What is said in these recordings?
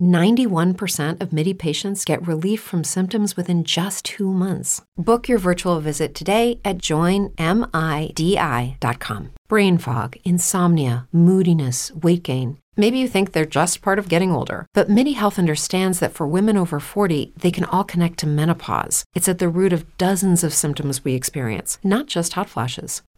91% of MIDI patients get relief from symptoms within just two months. Book your virtual visit today at joinmidi.com. Brain fog, insomnia, moodiness, weight gain. Maybe you think they're just part of getting older, but MIDI Health understands that for women over 40, they can all connect to menopause. It's at the root of dozens of symptoms we experience, not just hot flashes.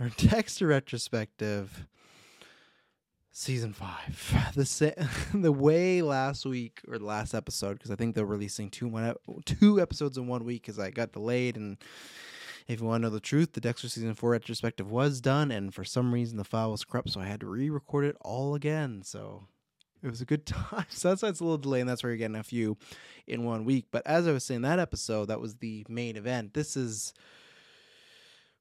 or Dexter retrospective, season five. The sa- the way last week or the last episode because I think they're releasing two one two episodes in one week because I got delayed and. If you want to know the truth, the Dexter season four retrospective was done, and for some reason the file was corrupt, so I had to re-record it all again. So it was a good time. So that's why it's a little delay, and that's where you're getting a few in one week. But as I was saying, that episode, that was the main event. This is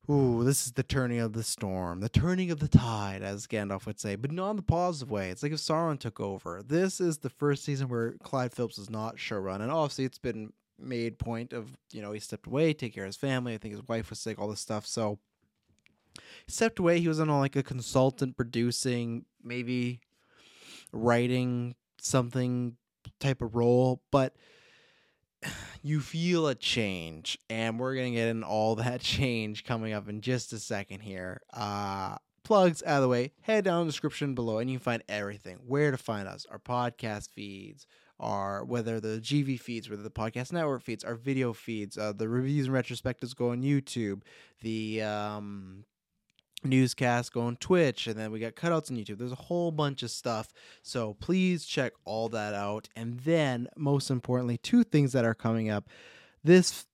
Ooh, this is the turning of the storm, the turning of the tide, as Gandalf would say, but not in the positive way. It's like if Sauron took over. This is the first season where Clyde Phillips is not showrun, and obviously it's been made point of you know he stepped away, take care of his family. I think his wife was sick, all this stuff. So he stepped away. He was on like a consultant producing, maybe writing something type of role, but you feel a change and we're gonna get in all that change coming up in just a second here. Uh plugs out of the way head down the description below and you can find everything. Where to find us our podcast feeds our whether the gv feeds whether the podcast network feeds our video feeds uh, the reviews and retrospectives go on youtube the um newscast go on Twitch, and then we got cutouts on YouTube. There's a whole bunch of stuff. So please check all that out. And then, most importantly, two things that are coming up this.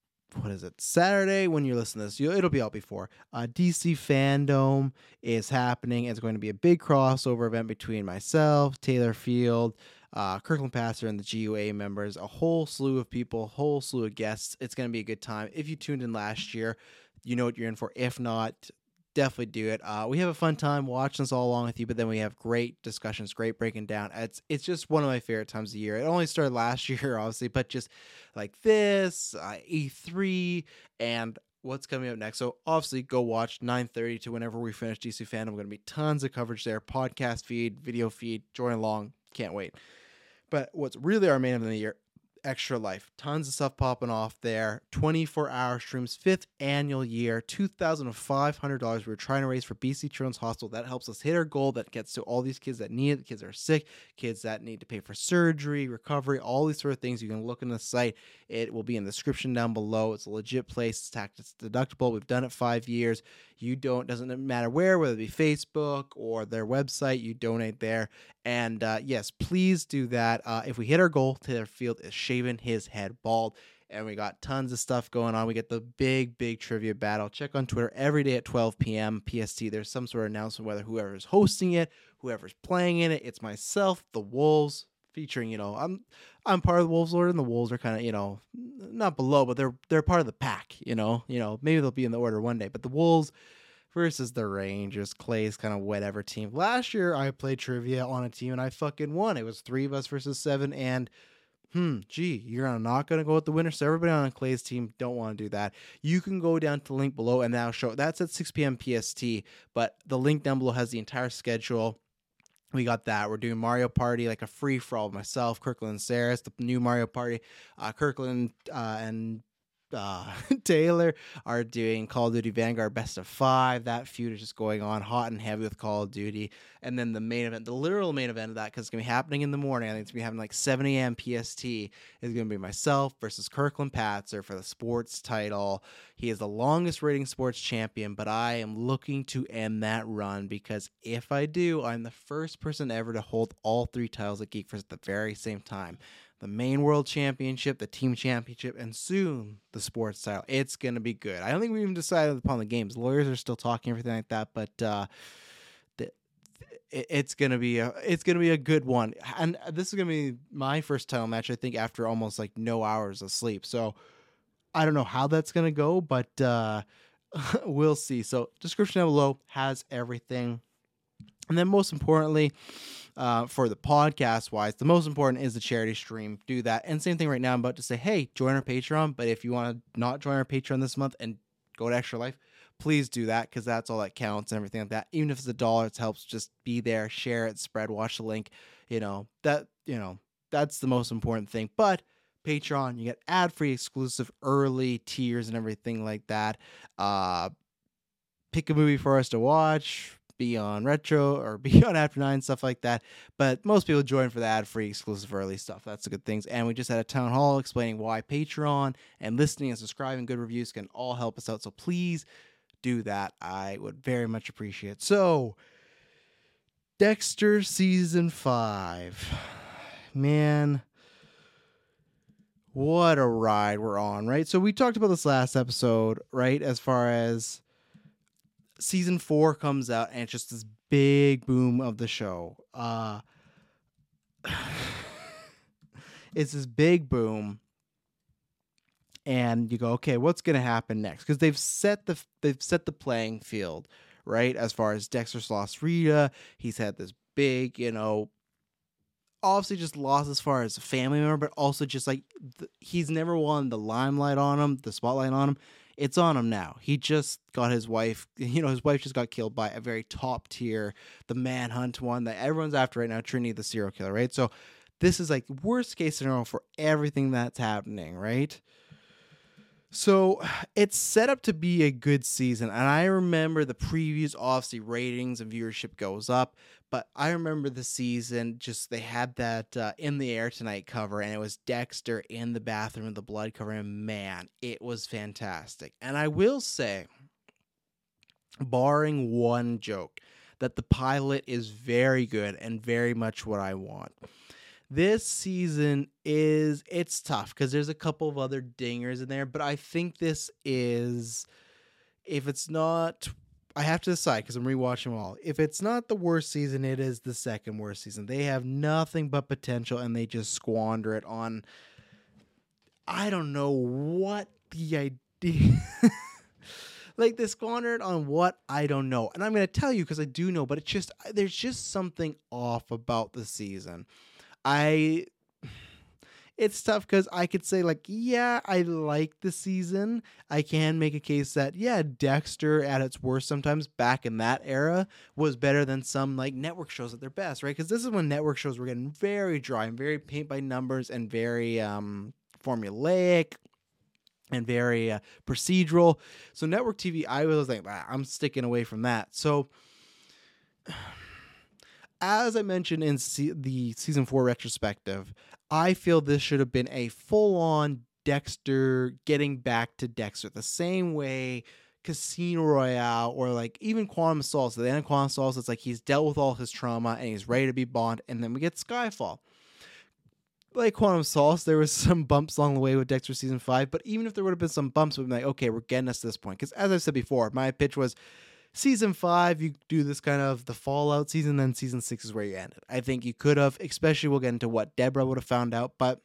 What is it? Saturday when you're listening to this, it'll be out before. Uh, DC Fandom is happening. It's going to be a big crossover event between myself, Taylor Field, uh, Kirkland Passer, and the GUA members. A whole slew of people, whole slew of guests. It's going to be a good time. If you tuned in last year, you know what you're in for. If not, definitely do it. Uh, we have a fun time watching this all along with you, but then we have great discussions, great breaking down. It's it's just one of my favorite times of year. It only started last year, obviously, but just like this, uh, E3, and what's coming up next. So obviously, go watch 9:30 to whenever we finish DC Fandom. We're going to be tons of coverage there, podcast feed, video feed. Join along, can't wait. But what's really our main event of the year Extra Life. Tons of stuff popping off there. 24 hour streams, fifth annual year, $2,500 we're trying to raise for BC Children's Hospital. That helps us hit our goal that gets to all these kids that need it, kids that are sick, kids that need to pay for surgery, recovery, all these sort of things. You can look in the site. It will be in the description down below. It's a legit place. It's tax deductible. We've done it five years. You don't, doesn't matter where, whether it be Facebook or their website, you donate there. And uh, yes, please do that. Uh, if we hit our goal, Taylor Field is shaving his head bald. And we got tons of stuff going on. We get the big, big trivia battle. Check on Twitter every day at 12 p.m. PST. There's some sort of announcement whether whoever's hosting it, whoever's playing in it. It's myself, the Wolves, featuring, you know, I'm I'm part of the Wolves order, and the Wolves are kind of, you know, not below, but they're they're part of the pack, you know. You know, maybe they'll be in the order one day. But the Wolves versus the Rangers, Clay's kind of whatever team. Last year I played trivia on a team and I fucking won. It was three of us versus seven, and hmm, gee, you're not to go with the winner. So everybody on Clay's team don't want to do that. You can go down to the link below and that'll show. That's at 6 p.m. PST, but the link down below has the entire schedule. We got that. We're doing Mario Party, like a free for all myself, Kirkland and Saris, the new Mario Party. Uh, Kirkland uh, and uh, Taylor are doing Call of Duty Vanguard Best of Five. That feud is just going on hot and heavy with Call of Duty. And then the main event, the literal main event of that, because it's going to be happening in the morning. I think it's going to be happening like 7 a.m. PST, is going to be myself versus Kirkland Patzer for the sports title. He is the longest rating sports champion, but I am looking to end that run because if I do, I'm the first person ever to hold all three titles at Geek at the very same time the main world championship, the team championship, and soon the sports title. It's gonna be good. I don't think we've even decided upon the games. Lawyers are still talking everything like that, but uh, it's gonna be a it's gonna be a good one. And this is gonna be my first title match. I think after almost like no hours of sleep. So I don't know how that's gonna go, but uh, we'll see. So description down below has everything, and then most importantly uh, for the podcast wise. The most important is the charity stream. Do that. And same thing right now. I'm about to say, hey, join our Patreon. But if you want to not join our Patreon this month and go to Extra Life, please do that because that's all that counts and everything like that. Even if it's a dollar, it helps. Just be there, share it, spread, watch the link. You know that. You know that's the most important thing. But Patreon, you get ad free, exclusive, early tiers and everything like that. Uh, pick a movie for us to watch be on retro or be on after nine stuff like that but most people join for the ad-free exclusive early stuff that's the good things and we just had a town hall explaining why patreon and listening and subscribing good reviews can all help us out so please do that i would very much appreciate it. so dexter season five man what a ride we're on right so we talked about this last episode right as far as season four comes out and it's just this big boom of the show. Uh, it's this big boom, and you go, okay, what's gonna happen next? Because they've set the they've set the playing field right as far as Dexter's lost Rita. He's had this big, you know. Obviously, just lost as far as a family member, but also just like th- he's never won the limelight on him, the spotlight on him it's on him now. He just got his wife, you know, his wife just got killed by a very top tier, the manhunt one that everyone's after right now, Trinity the serial killer, right? So this is like worst case scenario for everything that's happening, right? So it's set up to be a good season. And I remember the previews, obviously, ratings and viewership goes up. But I remember the season, just they had that uh, in the air tonight cover, and it was Dexter in the bathroom with the blood cover. And man, it was fantastic. And I will say, barring one joke, that the pilot is very good and very much what I want. This season is it's tough because there's a couple of other dingers in there, but I think this is if it's not I have to decide because I'm rewatching them all. If it's not the worst season, it is the second worst season. They have nothing but potential and they just squander it on. I don't know what the idea. like they squandered on what I don't know. And I'm going to tell you because I do know, but it's just, there's just something off about the season. I it's tough because I could say, like, yeah, I like the season. I can make a case that, yeah, Dexter at its worst sometimes back in that era was better than some like network shows at their best, right? Because this is when network shows were getting very dry and very paint by numbers and very um, formulaic and very uh, procedural. So network TV, I was like, ah, I'm sticking away from that. So as I mentioned in se- the season four retrospective, I feel this should have been a full on Dexter getting back to Dexter the same way Casino Royale or like even Quantum of Solace. The end of Quantum of Solace, it's like he's dealt with all his trauma and he's ready to be Bond, and then we get Skyfall. Like Quantum of Solace, there was some bumps along the way with Dexter season five, but even if there would have been some bumps, we'd be like, okay, we're getting us to this point. Because as I said before, my pitch was season five, you do this kind of the fallout season, then season six is where you ended. I think you could have, especially we'll get into what Deborah would have found out, but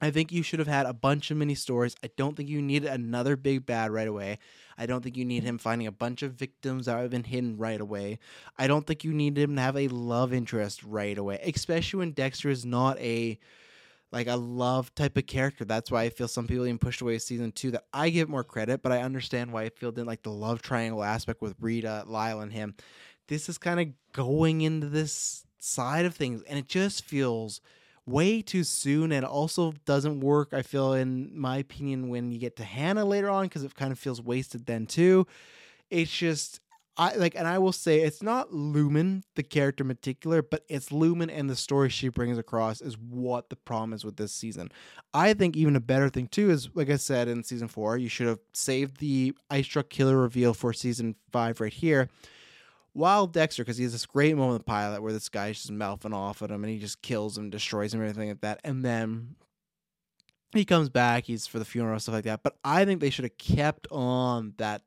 I think you should have had a bunch of mini stories. I don't think you needed another big bad right away. I don't think you need him finding a bunch of victims that have been hidden right away. I don't think you need him to have a love interest right away, especially when Dexter is not a like a love type of character. That's why I feel some people even pushed away season two. That I give more credit, but I understand why I feel didn't like the love triangle aspect with Rita, Lyle, and him. This is kind of going into this side of things, and it just feels way too soon and also doesn't work i feel in my opinion when you get to hannah later on because it kind of feels wasted then too it's just I like, and I will say it's not Lumen, the character in particular, but it's Lumen and the story she brings across is what the problem is with this season. I think even a better thing too is, like I said in season four, you should have saved the Ice Truck Killer reveal for season five right here. While Dexter, because he has this great moment in the pilot where this guy's just mouthing off at him and he just kills him, destroys him, everything like that, and then he comes back, he's for the funeral, stuff like that. But I think they should have kept on that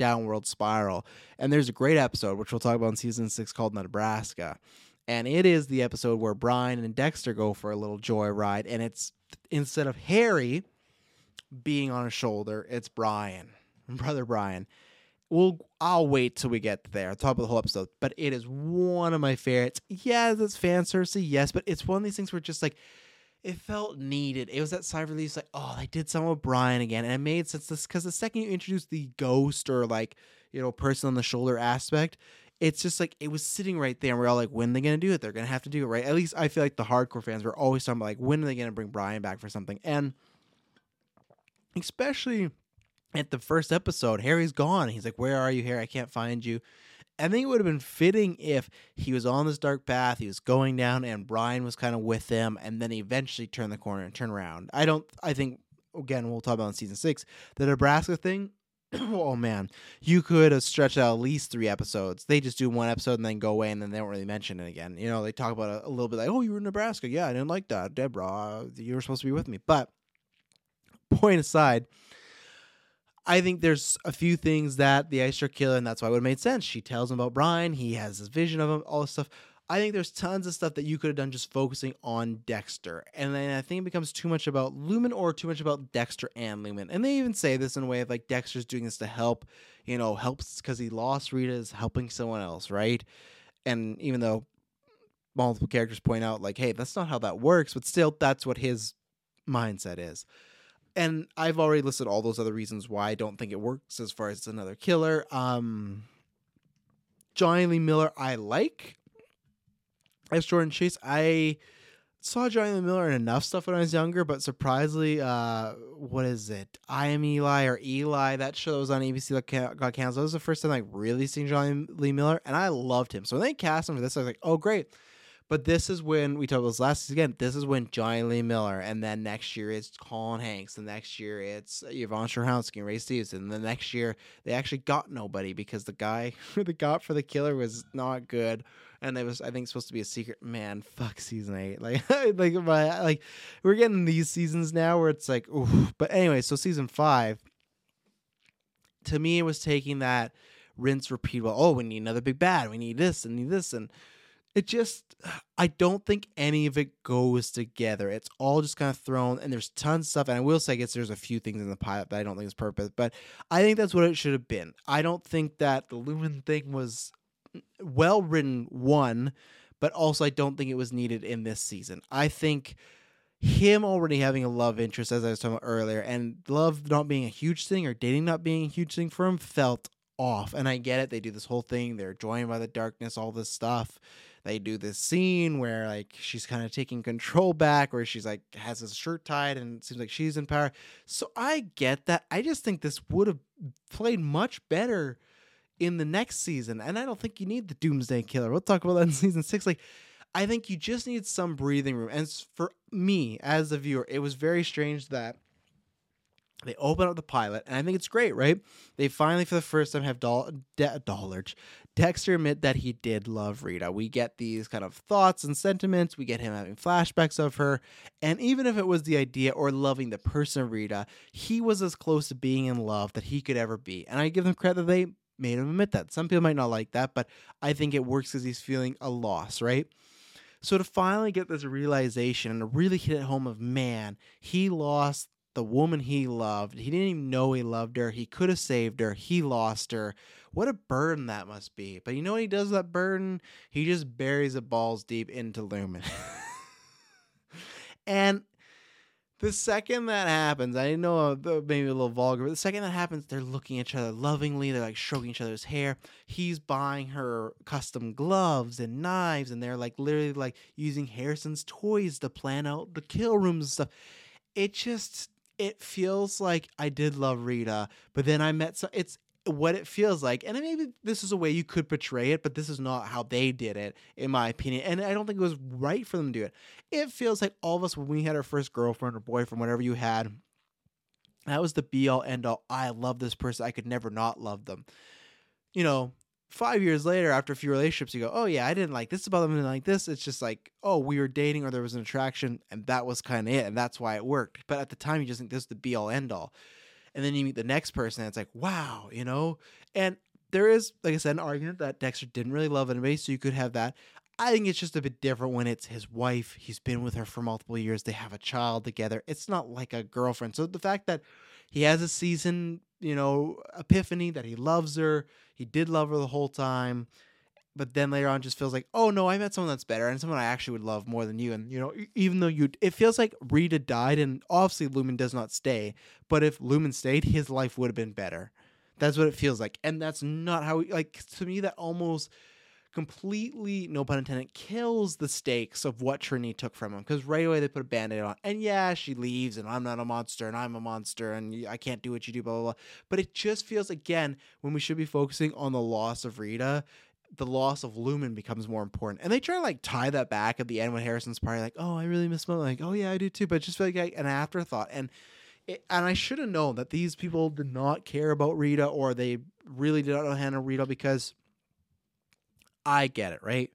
downward spiral. And there's a great episode, which we'll talk about in season six, called Nebraska. And it is the episode where Brian and Dexter go for a little joyride. And it's instead of Harry being on his shoulder, it's Brian, brother Brian. We'll I'll wait till we get there. Talk about the whole episode. But it is one of my favorites. Yes, it's fan service, yes, but it's one of these things where just like it felt needed. It was that side release, like, oh, they did some with Brian again, and it made sense. Because the second you introduce the ghost or like you know person on the shoulder aspect, it's just like it was sitting right there, and we're all like, when are they gonna do it? They're gonna have to do it right. At least I feel like the hardcore fans were always talking about like, when are they gonna bring Brian back for something? And especially at the first episode, Harry's gone. He's like, "Where are you, Harry? I can't find you." I think it would have been fitting if he was on this dark path, he was going down, and Brian was kind of with him, and then he eventually turned the corner and turned around. I don't. I think again we'll talk about in season six the Nebraska thing. oh man, you could have stretched out at least three episodes. They just do one episode and then go away, and then they don't really mention it again. You know, they talk about it a little bit like, "Oh, you were in Nebraska. Yeah, I didn't like that, Deborah. You were supposed to be with me." But point aside I think there's a few things that the Ice Truck Killer, and that's why it would have made sense. She tells him about Brian. He has this vision of him, all this stuff. I think there's tons of stuff that you could have done just focusing on Dexter. And then I think it becomes too much about Lumen or too much about Dexter and Lumen. And they even say this in a way of like Dexter's doing this to help, you know, helps because he lost Rita is helping someone else, right? And even though multiple characters point out, like, hey, that's not how that works, but still, that's what his mindset is and I've already listed all those other reasons why I don't think it works as far as another killer. Um, Jonny Lee Miller, I like as Jordan Chase. I saw Jonny Lee Miller in enough stuff when I was younger, but surprisingly, uh, what is it? I am Eli or Eli? That show that was on ABC that got canceled. That was the first time I like, really seen Jonny Lee Miller, and I loved him. So when they cast him for this, I was like, oh great. But this is when we talked about this last again. This is when Jonny Lee Miller, and then next year it's Colin Hanks, the next year it's Yvonne Strahovski and Ray Stevenson. And the next year they actually got nobody because the guy who they got for the killer was not good, and it was I think supposed to be a secret. Man, fuck season eight. Like like my like we're getting these seasons now where it's like, oof. But anyway, so season five. To me, it was taking that rinse repeat. Well, oh, we need another big bad. We need this and need this and it just I don't think any of it goes together. It's all just kind of thrown and there's tons of stuff. And I will say I guess there's a few things in the pilot that I don't think is purpose, but I think that's what it should have been. I don't think that the Lumen thing was mm, well written one, but also I don't think it was needed in this season. I think him already having a love interest, as I was talking about earlier, and love not being a huge thing or dating not being a huge thing for him felt off. And I get it. They do this whole thing. They're joined by the darkness, all this stuff. They do this scene where like she's kind of taking control back, where she's like has his shirt tied and it seems like she's in power. So I get that. I just think this would have played much better in the next season. And I don't think you need the Doomsday Killer. We'll talk about that in season six. Like I think you just need some breathing room. And for me as a viewer, it was very strange that they open up the pilot, and I think it's great, right? They finally, for the first time, have Dol- De- Dexter admit that he did love Rita. We get these kind of thoughts and sentiments. We get him having flashbacks of her. And even if it was the idea or loving the person Rita, he was as close to being in love that he could ever be. And I give them credit that they made him admit that. Some people might not like that, but I think it works because he's feeling a loss, right? So to finally get this realization and to really hit it home of man, he lost the woman he loved. He didn't even know he loved her. He could have saved her. He lost her. What a burden that must be. But you know what he does with that burden? He just buries it balls deep into Lumen. and the second that happens, I know uh, maybe a little vulgar, but the second that happens, they're looking at each other lovingly. They're like stroking each other's hair. He's buying her custom gloves and knives, and they're like literally like using Harrison's toys to plan out the kill rooms and stuff. It just it feels like I did love Rita, but then I met so it's what it feels like. And maybe this is a way you could portray it, but this is not how they did it, in my opinion. And I don't think it was right for them to do it. It feels like all of us, when we had our first girlfriend or boyfriend, whatever you had, that was the be all end all. I love this person. I could never not love them. You know, five years later, after a few relationships, you go, oh, yeah, I didn't like this about them and like this. It's just like, oh, we were dating or there was an attraction, and that was kind of it. And that's why it worked. But at the time, you just think this is the be all end all and then you meet the next person and it's like wow you know and there is like i said an argument that dexter didn't really love anybody so you could have that i think it's just a bit different when it's his wife he's been with her for multiple years they have a child together it's not like a girlfriend so the fact that he has a season you know epiphany that he loves her he did love her the whole time but then later on just feels like, oh no, I met someone that's better and someone I actually would love more than you. And you know, even though you, it feels like Rita died, and obviously Lumen does not stay. But if Lumen stayed, his life would have been better. That's what it feels like, and that's not how. Like to me, that almost completely, no pun intended, kills the stakes of what Trini took from him. Because right away they put a band-aid on. And yeah, she leaves and I'm not a monster and I'm a monster and I can't do what you do, blah, blah, blah. But it just feels, again, when we should be focusing on the loss of Rita, the loss of Lumen becomes more important. And they try to like tie that back at the end when Harrison's party, like, oh, I really miss Mo. Like, oh yeah, I do too. But just like an afterthought. And it, and I should have known that these people did not care about Rita or they really did not know handle Rita because I get it, right?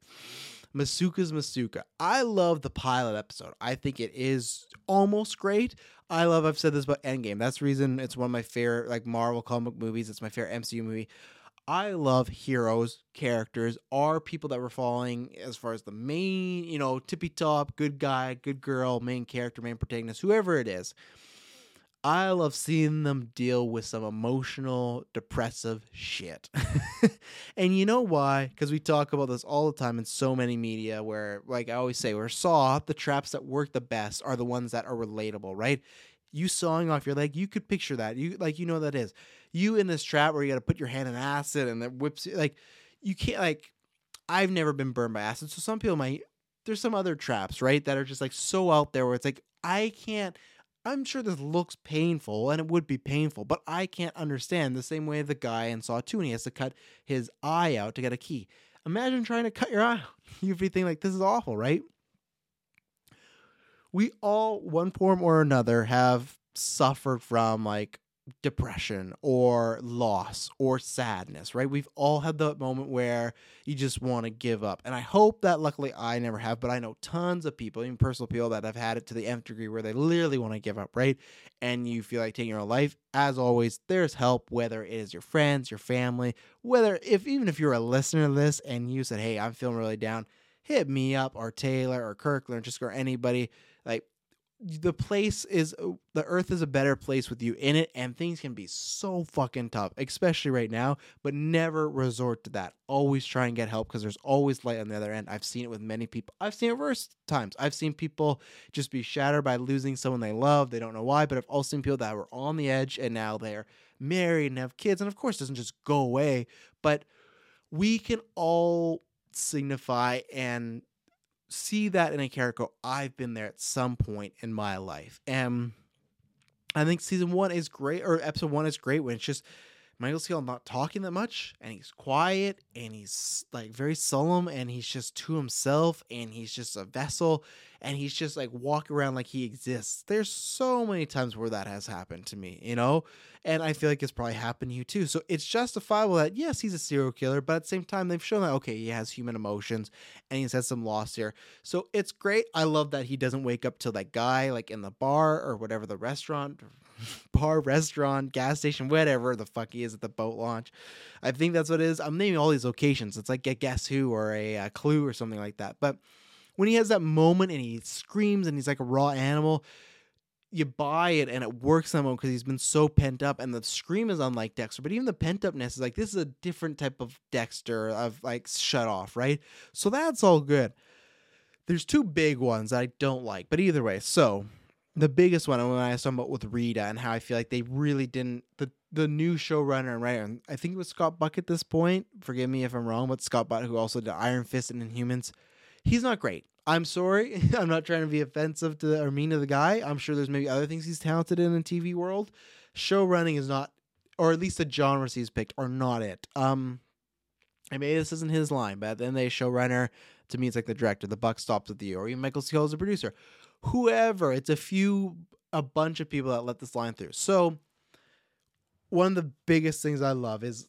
Masuka's Masuka. I love the pilot episode. I think it is almost great. I love, I've said this about Endgame. That's the reason it's one of my favorite, like Marvel comic movies. It's my favorite MCU movie. I love heroes, characters, are people that we're following as far as the main, you know, tippy top, good guy, good girl, main character, main protagonist, whoever it is. I love seeing them deal with some emotional, depressive shit. and you know why? Because we talk about this all the time in so many media where, like I always say, we're saw the traps that work the best are the ones that are relatable, right? You sawing off your leg, you could picture that. You like you know that is you in this trap where you got to put your hand in acid and it whips you. Like you can't like. I've never been burned by acid, so some people might. There's some other traps, right, that are just like so out there where it's like I can't. I'm sure this looks painful, and it would be painful, but I can't understand the same way the guy in Saw 2 and he has to cut his eye out to get a key. Imagine trying to cut your eye out. You'd be thinking like, this is awful, right? We all, one form or another, have suffered from like depression or loss or sadness, right? We've all had that moment where you just want to give up. And I hope that luckily I never have, but I know tons of people, even personal people that have had it to the nth degree where they literally want to give up, right? And you feel like taking your own life. As always, there's help, whether it is your friends, your family, whether if even if you're a listener to this and you said, Hey, I'm feeling really down, hit me up or Taylor or Kirkland or just or anybody. Like the place is uh, the earth is a better place with you in it and things can be so fucking tough especially right now but never resort to that. Always try and get help because there's always light on the other end. I've seen it with many people i've seen it worse times. I've seen people just be shattered by losing someone they love they don't know why but i've also seen people that were on the edge and now they're married and have kids and of course it doesn't just go away but we can all signify and see that in a character. I've been there at some point in my life. And I think season one is great, or episode one is great when it's just Michael C. Hall not talking that much and he's quiet and he's like very solemn and he's just to himself and he's just a vessel and he's just like walk around like he exists. There's so many times where that has happened to me, you know? And I feel like it's probably happened to you too. So it's justifiable that yes, he's a serial killer, but at the same time they've shown that okay, he has human emotions and he's had some loss here. So it's great. I love that he doesn't wake up to that guy like in the bar or whatever the restaurant bar, restaurant, gas station, whatever the fuck he is at the boat launch. I think that's what it is. I'm naming all these locations. It's like a Guess Who or a, a Clue or something like that. But when he has that moment and he screams and he's like a raw animal, you buy it and it works somehow because he's been so pent up and the scream is unlike Dexter, but even the pent upness is like this is a different type of Dexter of like shut off, right? So that's all good. There's two big ones I don't like, but either way, so the biggest one when I was talking about with Rita and how I feel like they really didn't the the new showrunner and writer. I think it was Scott Buck at this point. Forgive me if I'm wrong, but Scott Buck who also did Iron Fist and Inhumans. He's not great. I'm sorry. I'm not trying to be offensive to the, or mean to the guy. I'm sure there's maybe other things he's talented in the TV world. Show running is not, or at least the genres he's picked are not it. Um, I mean, this isn't his line, but then they showrunner to me, it's like the director. The buck stops with you, or even Michael C. Hall as a producer whoever. It's a few, a bunch of people that let this line through. So, one of the biggest things I love is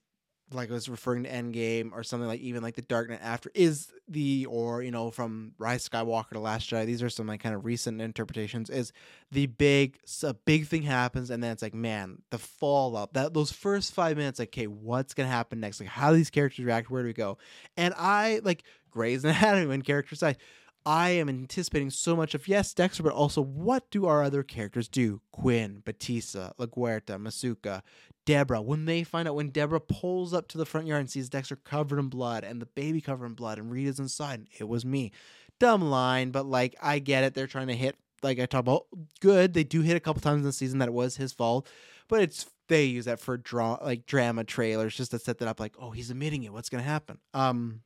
like I was referring to Endgame or something like even like the Dark Knight after is the or you know from Rise Skywalker to Last Jedi. These are some like kind of recent interpretations. Is the big a big thing happens and then it's like man the fallout that those first five minutes like okay what's gonna happen next like how do these characters react where do we go and I like Grey's Anatomy when characters die I am anticipating so much of yes, Dexter, but also what do our other characters do? Quinn, Batista, LaGuerta, Masuka, Deborah. When they find out when Deborah pulls up to the front yard and sees Dexter covered in blood and the baby covered in blood and Rita's inside, it was me. Dumb line, but like I get it. They're trying to hit like I talk about good. They do hit a couple times in the season that it was his fault, but it's they use that for draw like drama trailers just to set that up. Like oh he's admitting it. What's gonna happen? Um,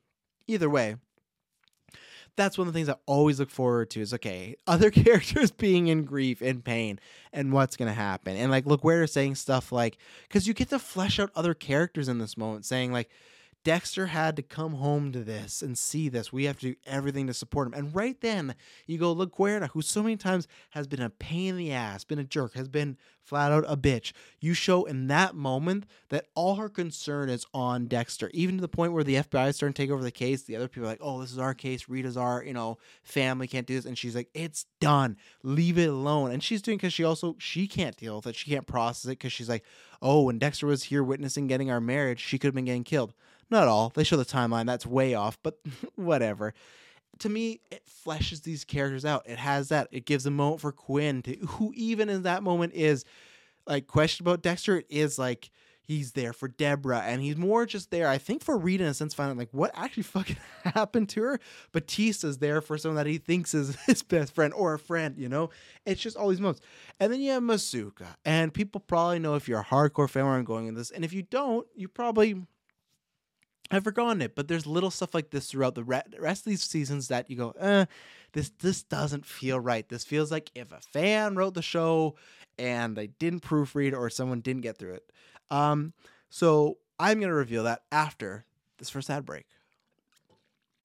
either way that's one of the things I always look forward to is okay, other characters being in grief and pain and what's going to happen. And like, look, where they're saying stuff like, because you get to flesh out other characters in this moment, saying like, Dexter had to come home to this and see this. We have to do everything to support him. And right then, you go, LaGuerta, who so many times has been a pain in the ass, been a jerk, has been flat out a bitch. You show in that moment that all her concern is on Dexter, even to the point where the FBI is starting to take over the case. The other people are like, oh, this is our case. Rita's our, you know, family can't do this. And she's like, it's done. Leave it alone. And she's doing because she also, she can't deal with it. She can't process it because she's like, oh, when Dexter was here witnessing getting our marriage, she could have been getting killed. Not all. They show the timeline. That's way off, but whatever. To me, it fleshes these characters out. It has that. It gives a moment for Quinn to who even in that moment is like question about Dexter. It is like he's there for Deborah, and he's more just there, I think, for Rita in a sense, finding like what actually fucking happened to her. Batista's there for someone that he thinks is his best friend or a friend, you know? It's just all these moments. And then you have Masuka, and people probably know if you're a hardcore fan where I'm going in this, and if you don't, you probably I've forgotten it, but there's little stuff like this throughout the rest of these seasons that you go, eh, this this doesn't feel right. This feels like if a fan wrote the show and they didn't proofread or someone didn't get through it. Um, so I'm gonna reveal that after this first ad break.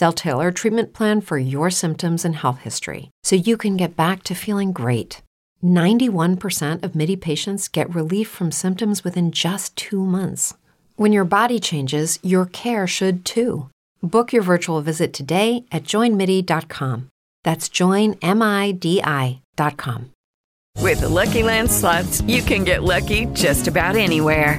They'll tailor a treatment plan for your symptoms and health history so you can get back to feeling great. 91% of MIDI patients get relief from symptoms within just two months. When your body changes, your care should too. Book your virtual visit today at joinmidi.com. That's joinmidi.com. With the Lucky Land slots, you can get lucky just about anywhere.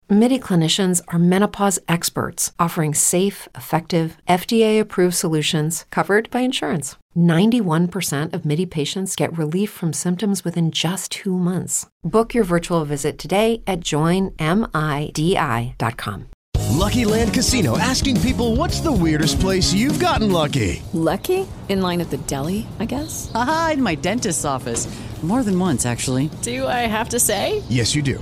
MIDI clinicians are menopause experts offering safe, effective, FDA approved solutions covered by insurance. 91% of MIDI patients get relief from symptoms within just two months. Book your virtual visit today at joinmidi.com. Lucky Land Casino asking people what's the weirdest place you've gotten lucky? Lucky? In line at the deli, I guess? Aha, in my dentist's office. More than once, actually. Do I have to say? Yes, you do.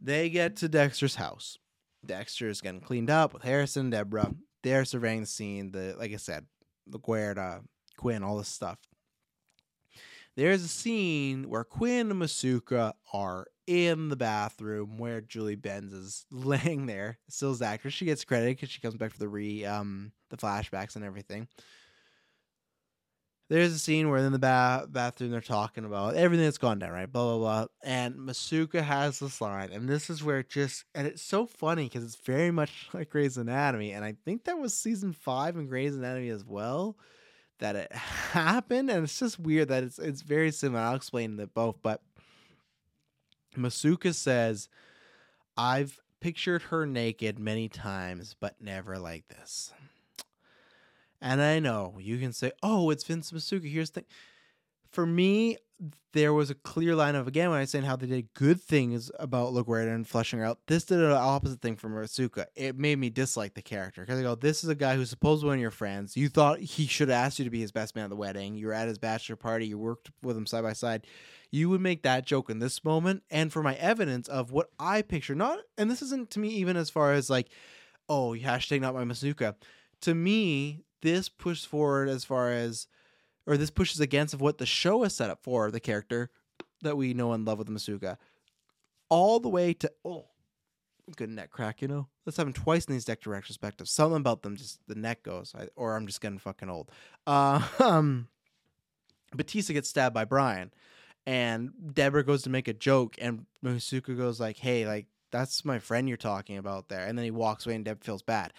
they get to Dexter's house. Dexter's getting cleaned up with Harrison, Deborah. They're surveying the scene. The like I said, LaGuerta, Quinn, all this stuff. There's a scene where Quinn and Masuka are in the bathroom where Julie Benz is laying there. Still as actress, she gets credit because she comes back for the re um the flashbacks and everything there's a scene where in the ba- bathroom they're talking about everything that's gone down, right? Blah blah blah. And Masuka has this line, and this is where it just and it's so funny because it's very much like Grey's Anatomy, and I think that was season five in Grey's Anatomy as well that it happened, and it's just weird that it's it's very similar. I'll explain that both, but Masuka says, "I've pictured her naked many times, but never like this." And I know you can say, "Oh, it's Vince Masuka." Here's the thing. For me, there was a clear line of again when I was saying how they did good things about LaGuerta and fleshing her out. This did an opposite thing for Masuka. It made me dislike the character because I go, "This is a guy who's supposed to be one of your friends. You thought he should have asked you to be his best man at the wedding. You were at his bachelor party. You worked with him side by side. You would make that joke in this moment, and for my evidence of what I picture, not and this isn't to me even as far as like, oh, hashtag not my Masuka. To me, this pushes forward as far as or this pushes against of what the show is set up for the character that we know and love with Masuka. All the way to oh good neck crack, you know? Let's have him twice in these deck retrospectives. Something about them just the neck goes. I, or I'm just getting fucking old. Uh, um Batista gets stabbed by Brian and Deborah goes to make a joke and Masuka goes like, Hey, like that's my friend you're talking about there. And then he walks away and Deb feels bad.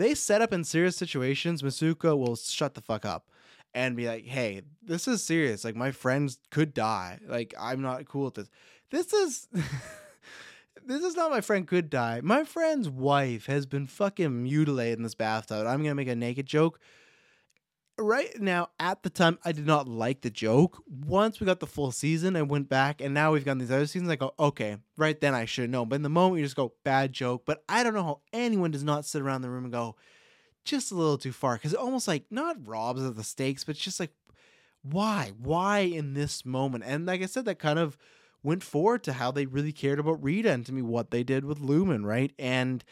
They set up in serious situations, Masuka will shut the fuck up and be like, hey, this is serious. Like, my friends could die. Like, I'm not cool with this. This is. this is not my friend could die. My friend's wife has been fucking mutilated in this bathtub. I'm gonna make a naked joke. Right now, at the time, I did not like the joke. Once we got the full season, I went back, and now we've got these other seasons. I go, okay, right then I should know. But in the moment, you just go, bad joke. But I don't know how anyone does not sit around the room and go, just a little too far. Because it almost like, not robs of the stakes, but just like, why? Why in this moment? And like I said, that kind of went forward to how they really cared about Rita and to me what they did with Lumen, right? And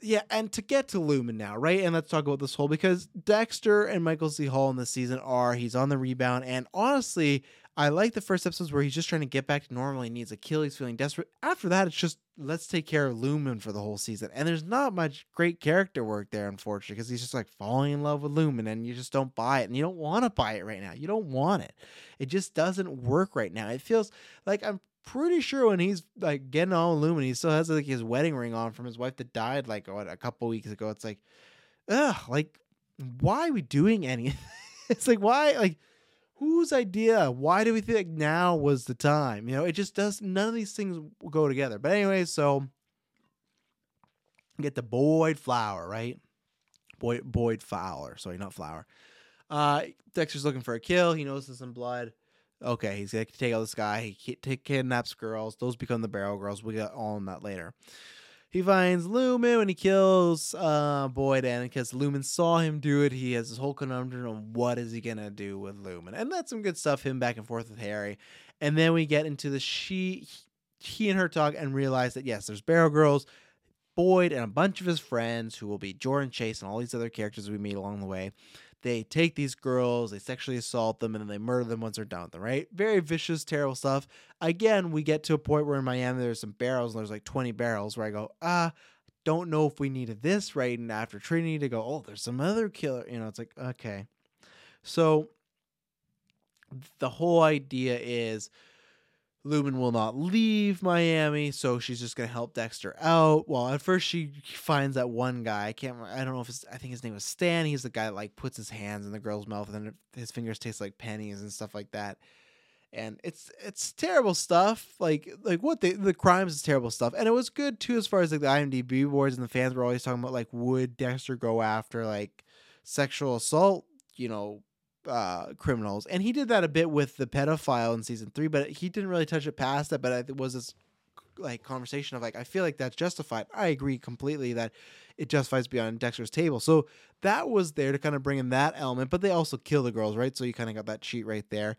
yeah, and to get to Lumen now, right? And let's talk about this whole because Dexter and Michael C. Hall in this season are he's on the rebound, and honestly, I like the first episodes where he's just trying to get back to normal. He needs a kill. He's feeling desperate. After that, it's just let's take care of Lumen for the whole season. And there's not much great character work there, unfortunately, because he's just like falling in love with Lumen, and you just don't buy it, and you don't want to buy it right now. You don't want it. It just doesn't work right now. It feels like I'm pretty sure when he's like getting all Lumen, he still has like his wedding ring on from his wife that died like what a couple weeks ago. It's like, ugh, like why are we doing anything? it's like why like whose idea? Why do we think now was the time? You know, it just does. None of these things go together. But anyway, so get the Boyd Flower, right? Boyd Boyd Fowler. Sorry, not Flower. Uh, Dexter's looking for a kill. He notices some blood. Okay, he's gonna take out this guy. He kidnaps girls. Those become the Barrel Girls. We got all on that later. He finds Lumen and he kills uh, Boyd, and because Lumen saw him do it, he has this whole conundrum of what is he gonna do with Lumen, and that's some good stuff. Him back and forth with Harry, and then we get into the she, he and her talk, and realize that yes, there's Barrel Girls, Boyd, and a bunch of his friends who will be Jordan Chase and all these other characters we meet along the way. They take these girls, they sexually assault them, and then they murder them once they're done with them, right? Very vicious, terrible stuff. Again, we get to a point where in Miami there's some barrels, and there's like 20 barrels where I go, ah, don't know if we needed this right and after Trinity to go, oh, there's some other killer. You know, it's like, okay. So the whole idea is Lumen will not leave Miami, so she's just gonna help Dexter out. Well, at first she finds that one guy. I can't. I don't know if it's. I think his name was Stan. He's the guy that like puts his hands in the girl's mouth, and then his fingers taste like pennies and stuff like that. And it's it's terrible stuff. Like like what they the crimes is terrible stuff. And it was good too as far as like the IMDb boards and the fans were always talking about like would Dexter go after like sexual assault, you know, uh, criminals, and he did that a bit with the pedophile in season three, but he didn't really touch it past that. But it was this like conversation of like, I feel like that's justified. I agree completely that it justifies beyond Dexter's table. So that was there to kind of bring in that element, but they also kill the girls, right? So you kind of got that cheat right there.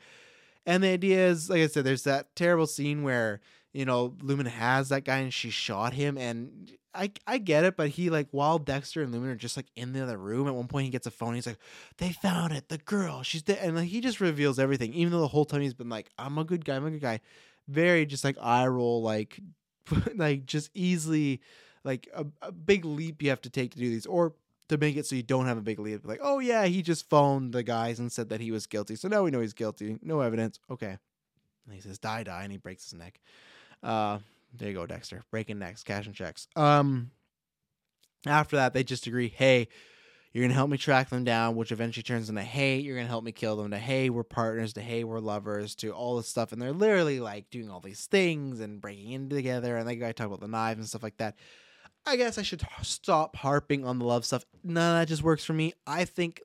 And the idea is, like I said, there's that terrible scene where you know Lumen has that guy and she shot him, and I I get it, but he like while Dexter and Lumen are just like in the other room, at one point he gets a phone. He's like, "They found it, the girl, she's dead," and like he just reveals everything, even though the whole time he's been like, "I'm a good guy, I'm a good guy," very just like eye roll, like like just easily like a, a big leap you have to take to do these, or to make it so you don't have a big leap. Like, oh yeah, he just phoned the guys and said that he was guilty, so now we know he's guilty. No evidence. Okay, and he says die die, and he breaks his neck. Uh, there you go, Dexter. Breaking necks, cash and checks. Um, after that, they just agree, hey, you're gonna help me track them down, which eventually turns into, hey, you're gonna help me kill them. To hey, we're partners. To hey, we're lovers. To all this stuff, and they're literally like doing all these things and breaking in together. And they guy talk about the knives and stuff like that. I guess I should stop harping on the love stuff. None of that just works for me. I think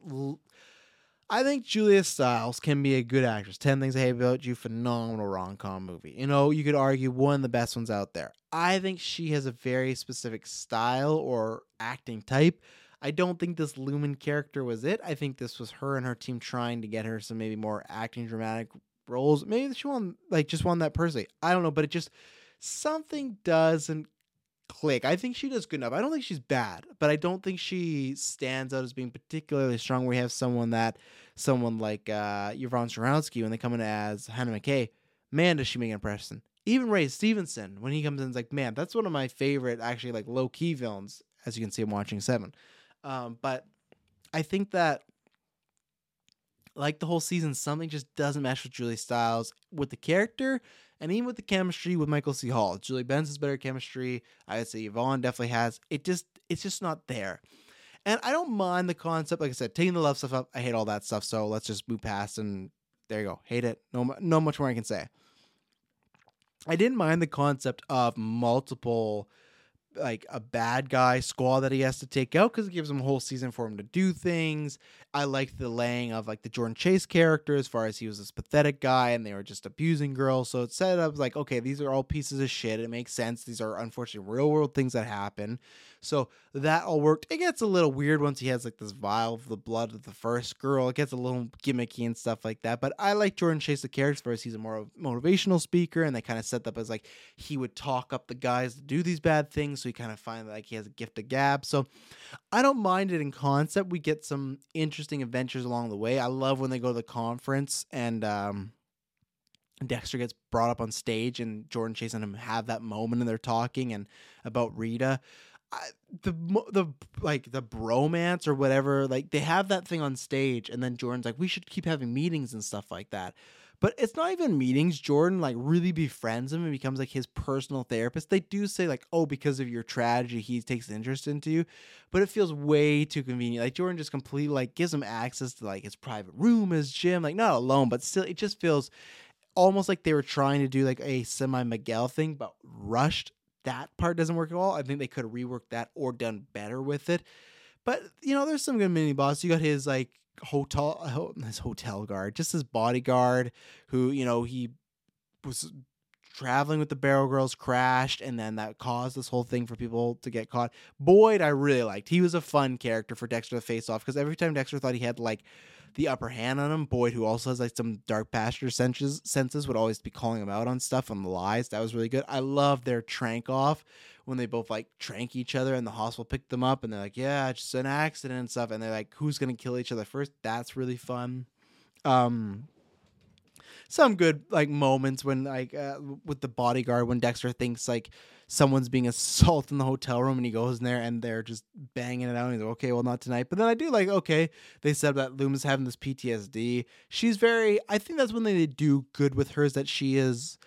I think Julia Stiles can be a good actress. 10 Things I Hate About You, phenomenal rom com movie. You know, you could argue one of the best ones out there. I think she has a very specific style or acting type. I don't think this Lumen character was it. I think this was her and her team trying to get her some maybe more acting dramatic roles. Maybe she won like just won that personally. I don't know, but it just something doesn't click. I think she does good enough. I don't think she's bad, but I don't think she stands out as being particularly strong. We have someone that, someone like uh, Yvonne Strahovski, when they come in as Hannah McKay, man, does she make an impression. Even Ray Stevenson, when he comes in, is like, man, that's one of my favorite, actually, like low key villains. As you can see, I'm watching Seven. Um, but I think that like the whole season, something just doesn't mesh with Julie Stiles with the character and even with the chemistry with Michael C. Hall. Julie Benz has better chemistry. I would say Yvonne definitely has. It just it's just not there. And I don't mind the concept, like I said, taking the love stuff up. I hate all that stuff, so let's just move past and there you go. Hate it. No, no much more I can say. I didn't mind the concept of multiple like a bad guy squad that he has to take out because it gives him a whole season for him to do things. I liked the laying of like the Jordan Chase character as far as he was this pathetic guy and they were just abusing girls. So it set up like, okay, these are all pieces of shit. It makes sense. These are unfortunately real world things that happen. So that all worked. It gets a little weird once he has like this vial of the blood of the first girl. It gets a little gimmicky and stuff like that. But I like Jordan Chase the character first. He's a more motivational speaker, and they kind of set up as like he would talk up the guys to do these bad things. So he kind of find like he has a gift of gab. So I don't mind it in concept. We get some interesting adventures along the way. I love when they go to the conference and um Dexter gets brought up on stage and Jordan Chase and him have that moment and they're talking and about Rita. The the like the bromance or whatever like they have that thing on stage and then Jordan's like we should keep having meetings and stuff like that. But it's not even meetings. Jordan like really befriends him and becomes like his personal therapist. They do say like, oh, because of your tragedy, he takes interest into you, but it feels way too convenient. Like Jordan just completely like gives him access to like his private room, his gym, like not alone, but still, it just feels almost like they were trying to do like a semi Miguel thing, but rushed that part doesn't work at all. I think they could have reworked that or done better with it. But you know, there's some good mini boss. You got his like hotel uh, his hotel guard, just his bodyguard, who you know he was traveling with the Barrel Girls crashed, and then that caused this whole thing for people to get caught. Boyd, I really liked. He was a fun character for Dexter to face off because every time Dexter thought he had like the upper hand on him. Boyd, who also has like some dark pasture senses, senses would always be calling him out on stuff on the lies. That was really good. I love their trank off when they both like trank each other and the hospital picked them up and they're like, yeah, it's just an accident and stuff. And they're like, who's gonna kill each other first? That's really fun. Um, some good like moments when like uh, with the bodyguard when Dexter thinks like someone's being assaulted in the hotel room and he goes in there and they're just banging it out and he's like okay well not tonight. But then I do like okay they said that Lumen's having this PTSD she's very I think that's when they do good with her is that she is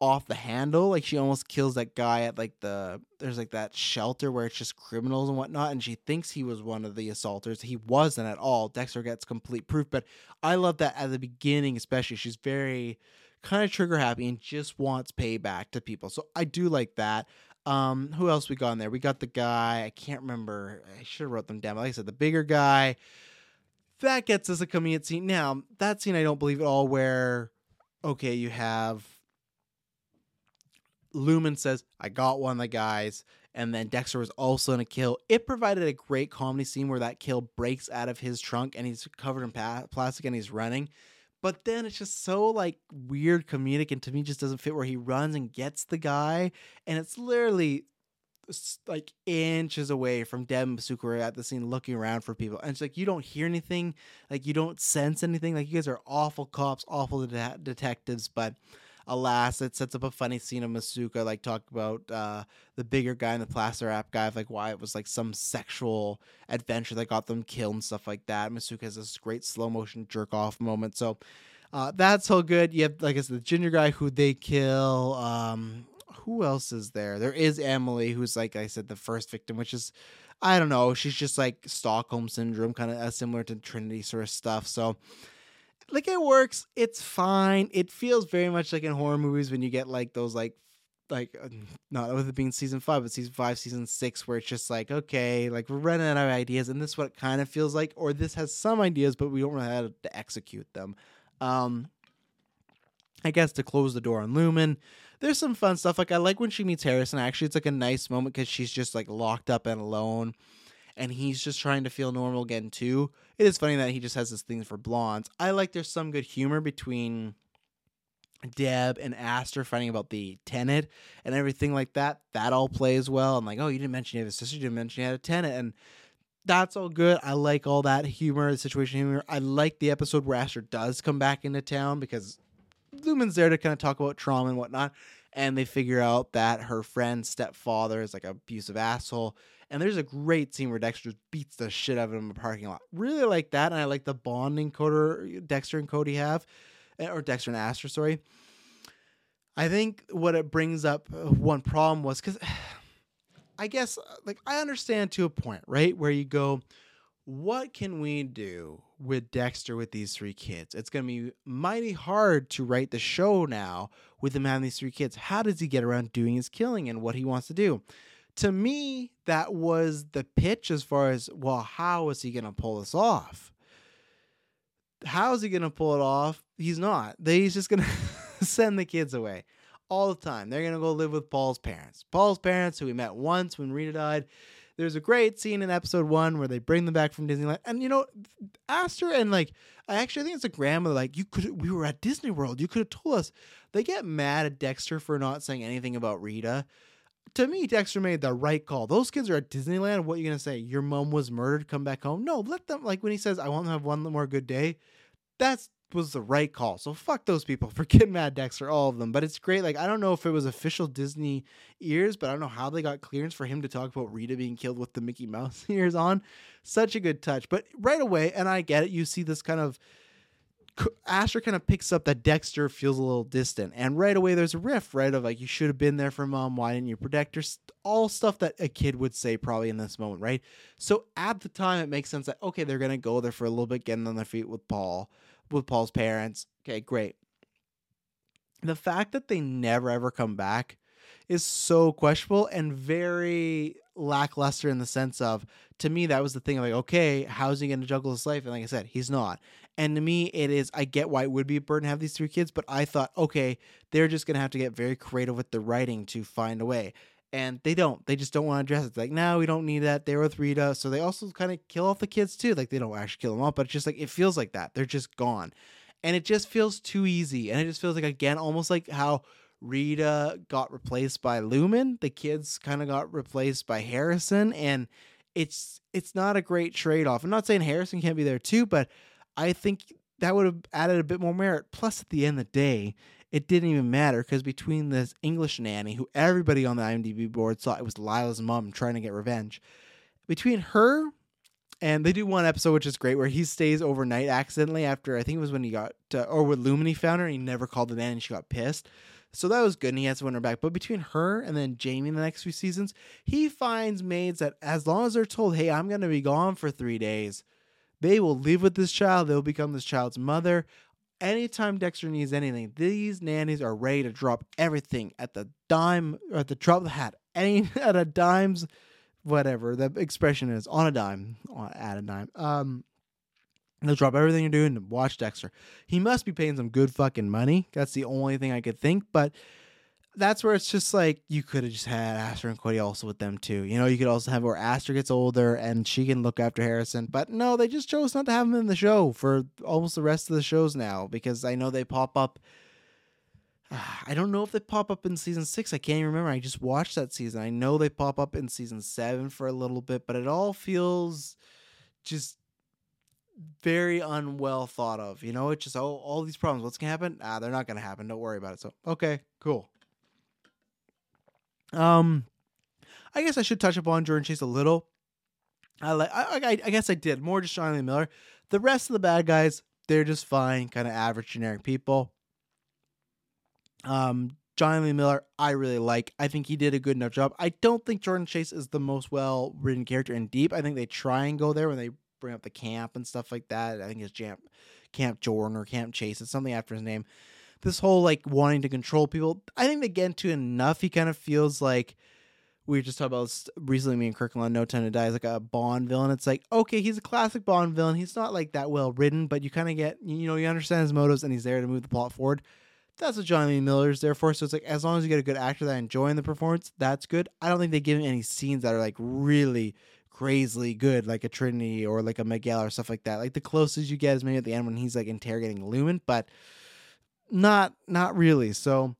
off the handle. Like she almost kills that guy at like the there's like that shelter where it's just criminals and whatnot, and she thinks he was one of the assaulters. He wasn't at all. Dexter gets complete proof, but I love that at the beginning, especially. She's very kind of trigger happy and just wants payback to people. So I do like that. Um, who else we got in there? We got the guy, I can't remember. I should have wrote them down. Like I said, the bigger guy. That gets us a convenient scene. Now, that scene I don't believe at all where okay, you have Lumen says, I got one of the guys. And then Dexter was also in a kill. It provided a great comedy scene where that kill breaks out of his trunk and he's covered in pa- plastic and he's running. But then it's just so like weird comedic and to me just doesn't fit where he runs and gets the guy. And it's literally like inches away from Deb and Masuka at the scene looking around for people. And it's like you don't hear anything, like you don't sense anything. Like you guys are awful cops, awful de- detectives, but alas, it sets up a funny scene of Masuka like talk about uh, the bigger guy and the plaster wrap guy of like why it was like some sexual adventure that got them killed and stuff like that. Masuka has this great slow motion jerk off moment. So uh, that's all good. You have like I said, the ginger guy who they kill. Um, who else is there? There is Emily, who's like I said, the first victim, which is I don't know. She's just like Stockholm syndrome, kind of uh, similar to Trinity sort of stuff. So like it works. It's fine. It feels very much like in horror movies when you get like those like like uh, not with it being season five, but season five, season six, where it's just like okay, like we're running out of ideas, and this is what it kind of feels like, or this has some ideas, but we don't know how to execute them. Um, I guess to close the door on Lumen, there's some fun stuff. Like I like when she meets Harrison. Actually, it's like a nice moment because she's just like locked up and alone and he's just trying to feel normal again too. It is funny that he just has this thing for blondes. I like there's some good humor between Deb and Aster fighting about the tenant and everything like that. That all plays well. I'm like, oh, you didn't mention you had a sister, you didn't mention you had a tenant, and that's all good. I like all that humor, the situation humor. I like the episode where Aster does come back into town because Lumen's there to kind of talk about trauma and whatnot. And they figure out that her friend's stepfather is like an abusive asshole. And there's a great scene where Dexter beats the shit out of him in a parking lot. Really like that, and I like the bonding Coder Dexter and Cody have, eh, or Dexter and Aster, sorry. I think what it brings up uh, one problem was because I guess uh, like I understand to a point, right? Where you go, what can we do with Dexter with these three kids? It's going to be mighty hard to write the show now with him having these three kids. How does he get around doing his killing and what he wants to do? To me, that was the pitch as far as, well, how is he going to pull this off? How is he going to pull it off? He's not. He's just going to send the kids away all the time. They're going to go live with Paul's parents. Paul's parents, who we met once when Rita died. There's a great scene in episode one where they bring them back from Disneyland. And, you know, Aster and like, I actually think it's a grandmother, like, you could, we were at Disney World. You could have told us. They get mad at Dexter for not saying anything about Rita. To me, Dexter made the right call. Those kids are at Disneyland. What are you to say? Your mom was murdered. Come back home. No, let them, like, when he says, I want to have one more good day, that's was the right call. So fuck those people for mad Dexter, all of them. But it's great. Like I don't know if it was official Disney ears, but I don't know how they got clearance for him to talk about Rita being killed with the Mickey Mouse ears on. Such a good touch. But right away, and I get it, you see this kind of Aster kind of picks up that Dexter feels a little distant, and right away there's a riff, right? Of like, you should have been there for mom. Why didn't you protect her? All stuff that a kid would say probably in this moment, right? So at the time, it makes sense that okay, they're gonna go there for a little bit, getting on their feet with Paul with Paul's parents. Okay, great. The fact that they never ever come back is so questionable and very lackluster in the sense of to me that was the thing of like okay how's he going to juggle his life and like i said he's not and to me it is i get why it would be a burden to have these three kids but i thought okay they're just going to have to get very creative with the writing to find a way and they don't they just don't want to address it like no we don't need that they're with rita. So they also kind of kill off the kids too like they don't actually kill them off but it's just like it feels like that they're just gone. And it just feels too easy and it just feels like again almost like how rita got replaced by lumen the kids kind of got replaced by harrison and it's it's not a great trade-off. I'm not saying harrison can't be there too but i think that would have added a bit more merit. Plus at the end of the day it didn't even matter because between this English nanny, who everybody on the IMDb board saw it was Lila's mom trying to get revenge, between her and they do one episode which is great where he stays overnight accidentally after I think it was when he got uh, or with Lumini found her and he never called the nanny and she got pissed. So that was good and he has to win her back. But between her and then Jamie in the next few seasons, he finds maids that as long as they're told, hey, I'm going to be gone for three days, they will live with this child. They'll become this child's mother anytime Dexter needs anything, these nannies are ready to drop everything at the dime at the drop of the hat. Any at a dime's whatever the expression is on a dime, at a dime. Um they'll drop everything you're doing to watch Dexter. He must be paying some good fucking money. That's the only thing I could think, but that's where it's just like you could have just had Aster and Cody also with them too. You know, you could also have where Aster gets older and she can look after Harrison. But no, they just chose not to have him in the show for almost the rest of the shows now because I know they pop up. I don't know if they pop up in season six. I can't even remember. I just watched that season. I know they pop up in season seven for a little bit, but it all feels just very unwell thought of. You know, it's just oh, all these problems. What's gonna happen? Ah, they're not gonna happen. Don't worry about it. So okay, cool. Um, I guess I should touch upon Jordan Chase a little. I like. I, I, I guess I did more just Jonathan Miller. The rest of the bad guys, they're just fine, kind of average, generic people. Um, Jonathan Miller, I really like. I think he did a good enough job. I don't think Jordan Chase is the most well written character in Deep. I think they try and go there when they bring up the camp and stuff like that. I think it's Camp Camp Jordan or Camp Chase. It's something after his name this whole like wanting to control people. I think they get into enough. He kind of feels like we were just talking about recently. Me and Kirkland, No Time to Die is like a Bond villain. It's like okay, he's a classic Bond villain. He's not like that well written, but you kind of get you know you understand his motives and he's there to move the plot forward. That's what Jonny Lee Miller is there for. So it's like as long as you get a good actor that enjoying the performance, that's good. I don't think they give him any scenes that are like really crazily good, like a Trinity or like a Miguel or stuff like that. Like the closest you get is maybe at the end when he's like interrogating Lumen, but not not really. So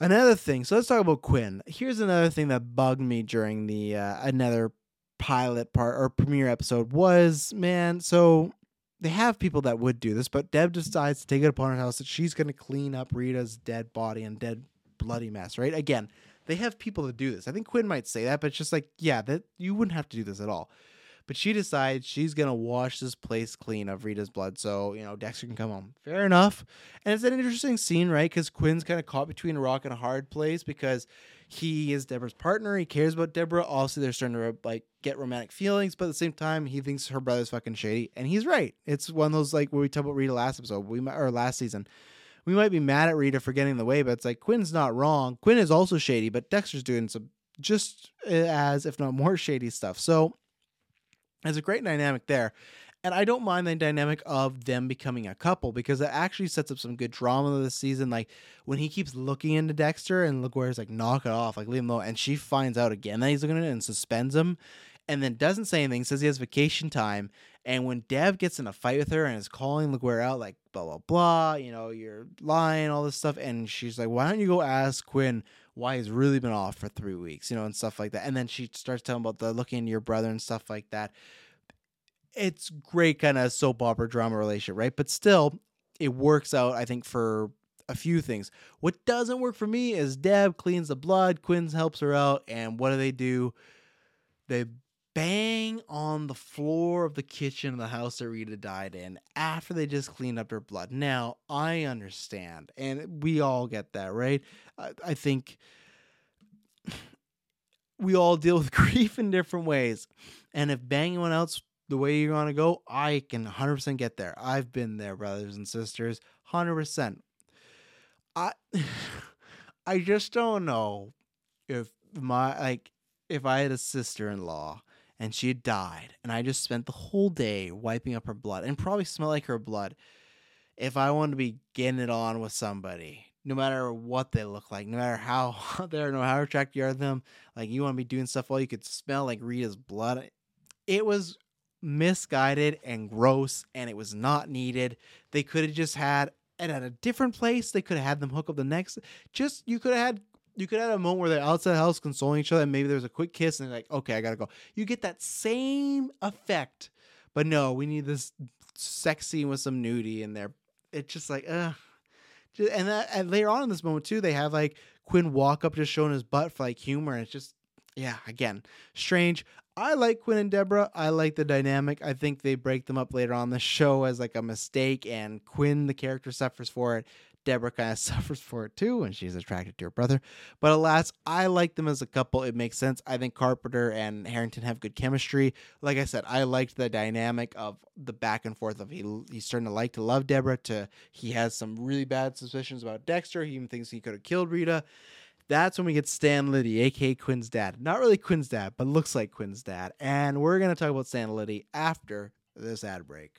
another thing. So let's talk about Quinn. Here's another thing that bugged me during the uh, another pilot part or premiere episode was man. So they have people that would do this, but Deb decides to take it upon herself that she's going to clean up Rita's dead body and dead bloody mess, right? Again, they have people to do this. I think Quinn might say that, but it's just like, yeah, that you wouldn't have to do this at all. But she decides she's gonna wash this place clean of Rita's blood, so you know Dexter can come home. Fair enough. And it's an interesting scene, right? Because Quinn's kind of caught between a rock and a hard place because he is Deborah's partner. He cares about Deborah. Also, they're starting to like get romantic feelings, but at the same time, he thinks her brother's fucking shady, and he's right. It's one of those like where we talked about Rita last episode, we or last season. We might be mad at Rita for getting in the way, but it's like Quinn's not wrong. Quinn is also shady, but Dexter's doing some just eh, as, if not more, shady stuff. So there's a great dynamic there. And I don't mind the dynamic of them becoming a couple because it actually sets up some good drama this season. Like when he keeps looking into Dexter and he's like, knock it off, like leave him alone. And she finds out again that he's looking at it and suspends him and then doesn't say anything, says he has vacation time. And when Deb gets in a fight with her and is calling LaGuerta out, like, blah, blah, blah, you know, you're lying, all this stuff. And she's like, why don't you go ask Quinn why he's really been off for three weeks, you know, and stuff like that. And then she starts telling about the looking into your brother and stuff like that. It's great kind of soap opera drama relationship, right? But still, it works out, I think, for a few things. What doesn't work for me is Deb cleans the blood, Quinn's helps her out, and what do they do? They bang on the floor of the kitchen of the house that Rita died in after they just cleaned up her blood. Now, I understand, and we all get that, right? I, I think we all deal with grief in different ways. And if banging anyone else the way you're going to go, I can 100% get there. I've been there, brothers and sisters, 100%. I I just don't know if my like if I had a sister-in-law and she had died and I just spent the whole day wiping up her blood and probably smell like her blood if I wanted to be getting it on with somebody no matter what they look like, no matter how hot they're, no matter how attractive you are to them, like you want to be doing stuff while you could smell like Rita's blood. It was misguided and gross, and it was not needed. They could have just had it at a different place. They could have had them hook up the next. Just you could have had you could have a moment where they're outside the house consoling each other, and maybe there's a quick kiss, and they're like, okay, I gotta go. You get that same effect, but no, we need this sex scene with some nudity in there. It's just like, uh and, and later on in this moment too, they have like Quinn walk up just showing his butt for like humor, and it's just yeah, again, strange. I like Quinn and Deborah. I like the dynamic. I think they break them up later on the show as like a mistake, and Quinn, the character, suffers for it. Deborah kind of suffers for it too, and she's attracted to her brother. But alas, I like them as a couple. It makes sense. I think Carpenter and Harrington have good chemistry. Like I said, I liked the dynamic of the back and forth of he he's starting to like to love Deborah to he has some really bad suspicions about Dexter. He even thinks he could have killed Rita. That's when we get Stan Liddy, aka Quinn's dad. Not really Quinn's dad, but looks like Quinn's dad. And we're gonna talk about Stan Liddy after this ad break.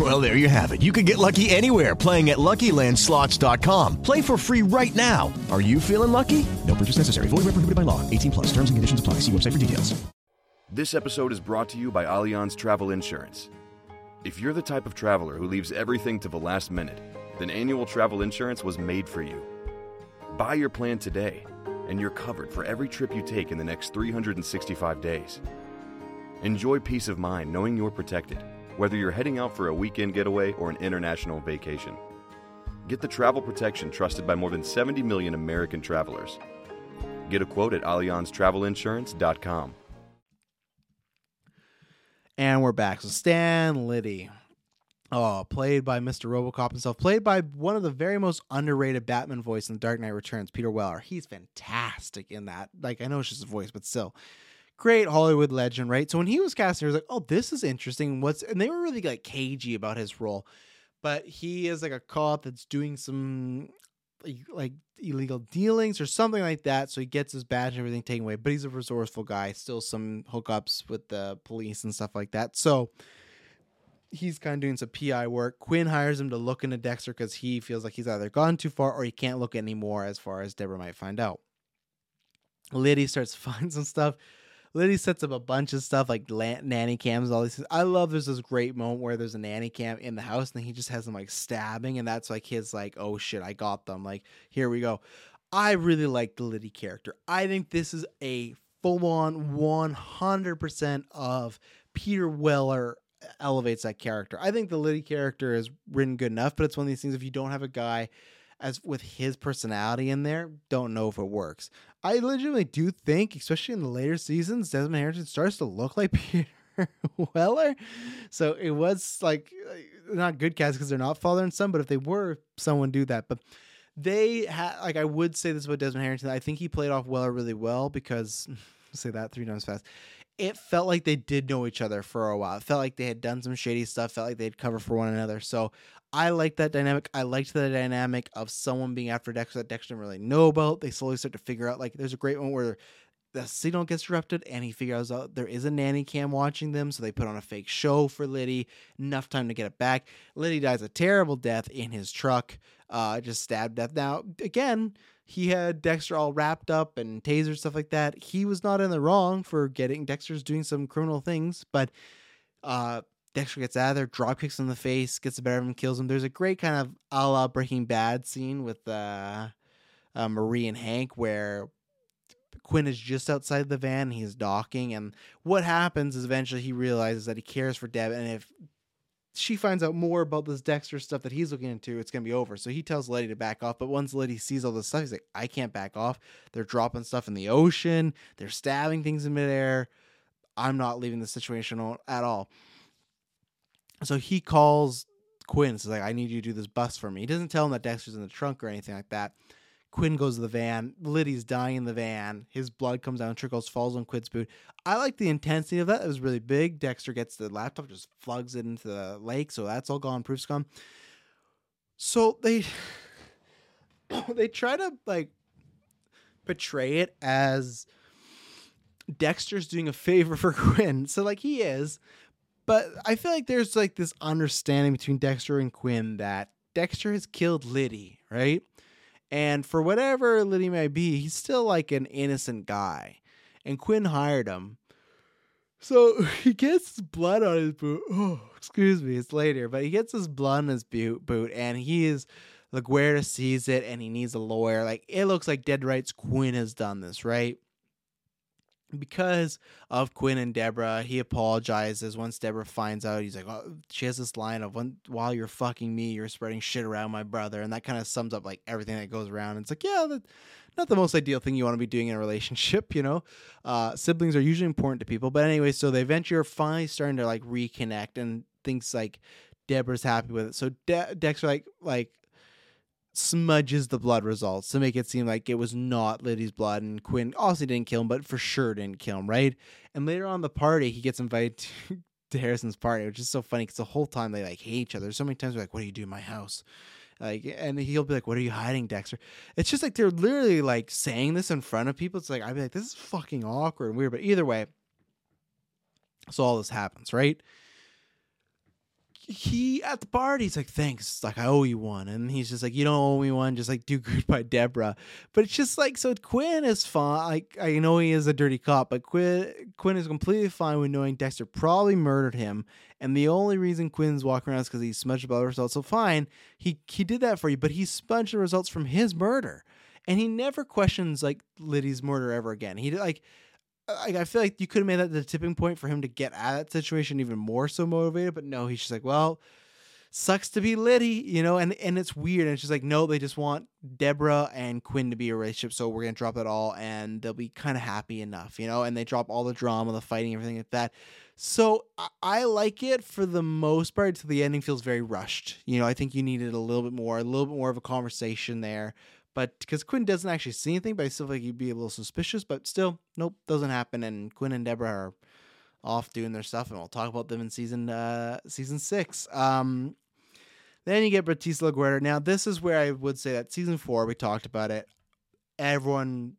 Well, there you have it. You can get lucky anywhere playing at LuckyLandSlots.com. Play for free right now. Are you feeling lucky? No purchase necessary. Void where prohibited by law. 18 plus. Terms and conditions apply. See website for details. This episode is brought to you by Allianz Travel Insurance. If you're the type of traveler who leaves everything to the last minute, then annual travel insurance was made for you. Buy your plan today, and you're covered for every trip you take in the next 365 days. Enjoy peace of mind knowing you're protected, whether you're heading out for a weekend getaway or an international vacation. Get the travel protection trusted by more than 70 million American travelers. Get a quote at AllianzTravelInsurance.com. And we're back. So Stan Liddy. Oh, played by Mr. Robocop himself, played by one of the very most underrated Batman voice in Dark Knight Returns, Peter Weller. He's fantastic in that. Like I know it's just a voice, but still. Great Hollywood legend, right? So when he was casting, he was like, "Oh, this is interesting." What's and they were really like cagey about his role, but he is like a cop that's doing some like, illegal dealings or something like that. So he gets his badge and everything taken away, but he's a resourceful guy. Still some hookups with the police and stuff like that. So he's kind of doing some PI work. Quinn hires him to look into Dexter because he feels like he's either gone too far or he can't look anymore, as far as Deborah might find out. Liddy starts to find some stuff. Liddy sets up a bunch of stuff like la- nanny cams, all these. I love there's this great moment where there's a nanny cam in the house and he just has them like stabbing, and that's like his like, oh shit, I got them. Like here we go. I really like the Liddy character. I think this is a full on 100% of Peter Weller uh, elevates that character. I think the Liddy character is written good enough, but it's one of these things if you don't have a guy as with his personality in there, don't know if it works. I legitimately do think, especially in the later seasons, Desmond Harrington starts to look like Peter Weller. So it was like uh, not good cast because they're not father and son, but if they were, someone do that. But they had like I would say this about Desmond Harrington. I think he played off Weller really well because say that three times fast it felt like they did know each other for a while. It felt like they had done some shady stuff, felt like they'd cover for one another. So I liked that dynamic. I liked the dynamic of someone being after Dexter that Dexter didn't really know about. They slowly start to figure out like there's a great one where the signal gets disrupted and he figures out there is a nanny cam watching them, so they put on a fake show for Liddy. Enough time to get it back. Liddy dies a terrible death in his truck, uh, just stabbed death. Now again, he had Dexter all wrapped up and taser stuff like that. He was not in the wrong for getting Dexter's doing some criminal things, but uh, Dexter gets out of there, drop kicks him in the face, gets the better of him, kills him. There's a great kind of a la Breaking Bad scene with uh, uh, Marie and Hank where Quinn is just outside the van. He's docking, and what happens is eventually he realizes that he cares for Deb, and if she finds out more about this Dexter stuff that he's looking into, it's gonna be over. So he tells Liddy to back off. But once Liddy sees all this stuff, he's like, I can't back off. They're dropping stuff in the ocean. They're stabbing things in midair. I'm not leaving the situation at all. So he calls Quinn. Says like, I need you to do this bus for me. He doesn't tell him that Dexter's in the trunk or anything like that. Quinn goes to the van. Liddy's dying in the van. His blood comes down, trickles, falls on Quinn's boot. I like the intensity of that. It was really big. Dexter gets the laptop, just plugs it into the lake, so that's all gone. Proof's gone. So they they try to like portray it as Dexter's doing a favor for Quinn. So like he is, but I feel like there's like this understanding between Dexter and Quinn that Dexter has killed Liddy, right? And for whatever Liddy may be, he's still like an innocent guy. And Quinn hired him. So he gets his blood on his boot. Oh, excuse me, it's later, but he gets his blood on his boot, boot and he is LaGuerta sees it and he needs a lawyer. Like it looks like Dead Rights Quinn has done this, right? Because of Quinn and Deborah, he apologizes. Once Deborah finds out, he's like, oh, she has this line of, while you're fucking me, you're spreading shit around my brother. And that kind of sums up like everything that goes around. It's like, yeah, that, not the most ideal thing you want to be doing in a relationship, you know? Uh, siblings are usually important to people. But anyway, so they eventually are finally starting to like reconnect and things like Deborah's happy with it. So De- Dexter like, like, smudges the blood results to make it seem like it was not Liddy's blood and Quinn also didn't kill him, but for sure didn't kill him, right? And later on the party, he gets invited to, Harrison's party, which is so funny because the whole time they like hate each other. So many times they're like, "What do you do in my house?" Like, and he'll be like, "What are you hiding, Dexter?" It's just like they're literally like saying this in front of people. It's like I'd be like, "This is fucking awkward and weird." But either way, so all this happens, right? He at the party he's like thanks like i owe you one. And he's just like you don't owe me one just like do good by deborah. But it's just like so quinn is fine like i know he is a dirty cop but quinn quinn is completely fine with knowing dexter probably murdered him. And the only reason quinn's walking around is because he smudged blood results. So fine he he did that for you but he smudged the results from his murder. And he never questions like liddy's murder ever again. He like like I feel like you could have made that the tipping point for him to get out of that situation even more so motivated, but no, he's just like, well, sucks to be Liddy, you know, and and it's weird. And just like, no, they just want Deborah and Quinn to be a relationship, so we're gonna drop it all, and they'll be kind of happy enough, you know. And they drop all the drama, the fighting, everything like that. So I, I like it for the most part. So the ending feels very rushed. You know, I think you needed a little bit more, a little bit more of a conversation there but because Quinn doesn't actually see anything, but I still feel like you'd be a little suspicious. But still, nope, doesn't happen. And Quinn and Deborah are off doing their stuff, and we'll talk about them in season uh season six. Um, then you get Batista LaGuerta. Now this is where I would say that season four we talked about it. Everyone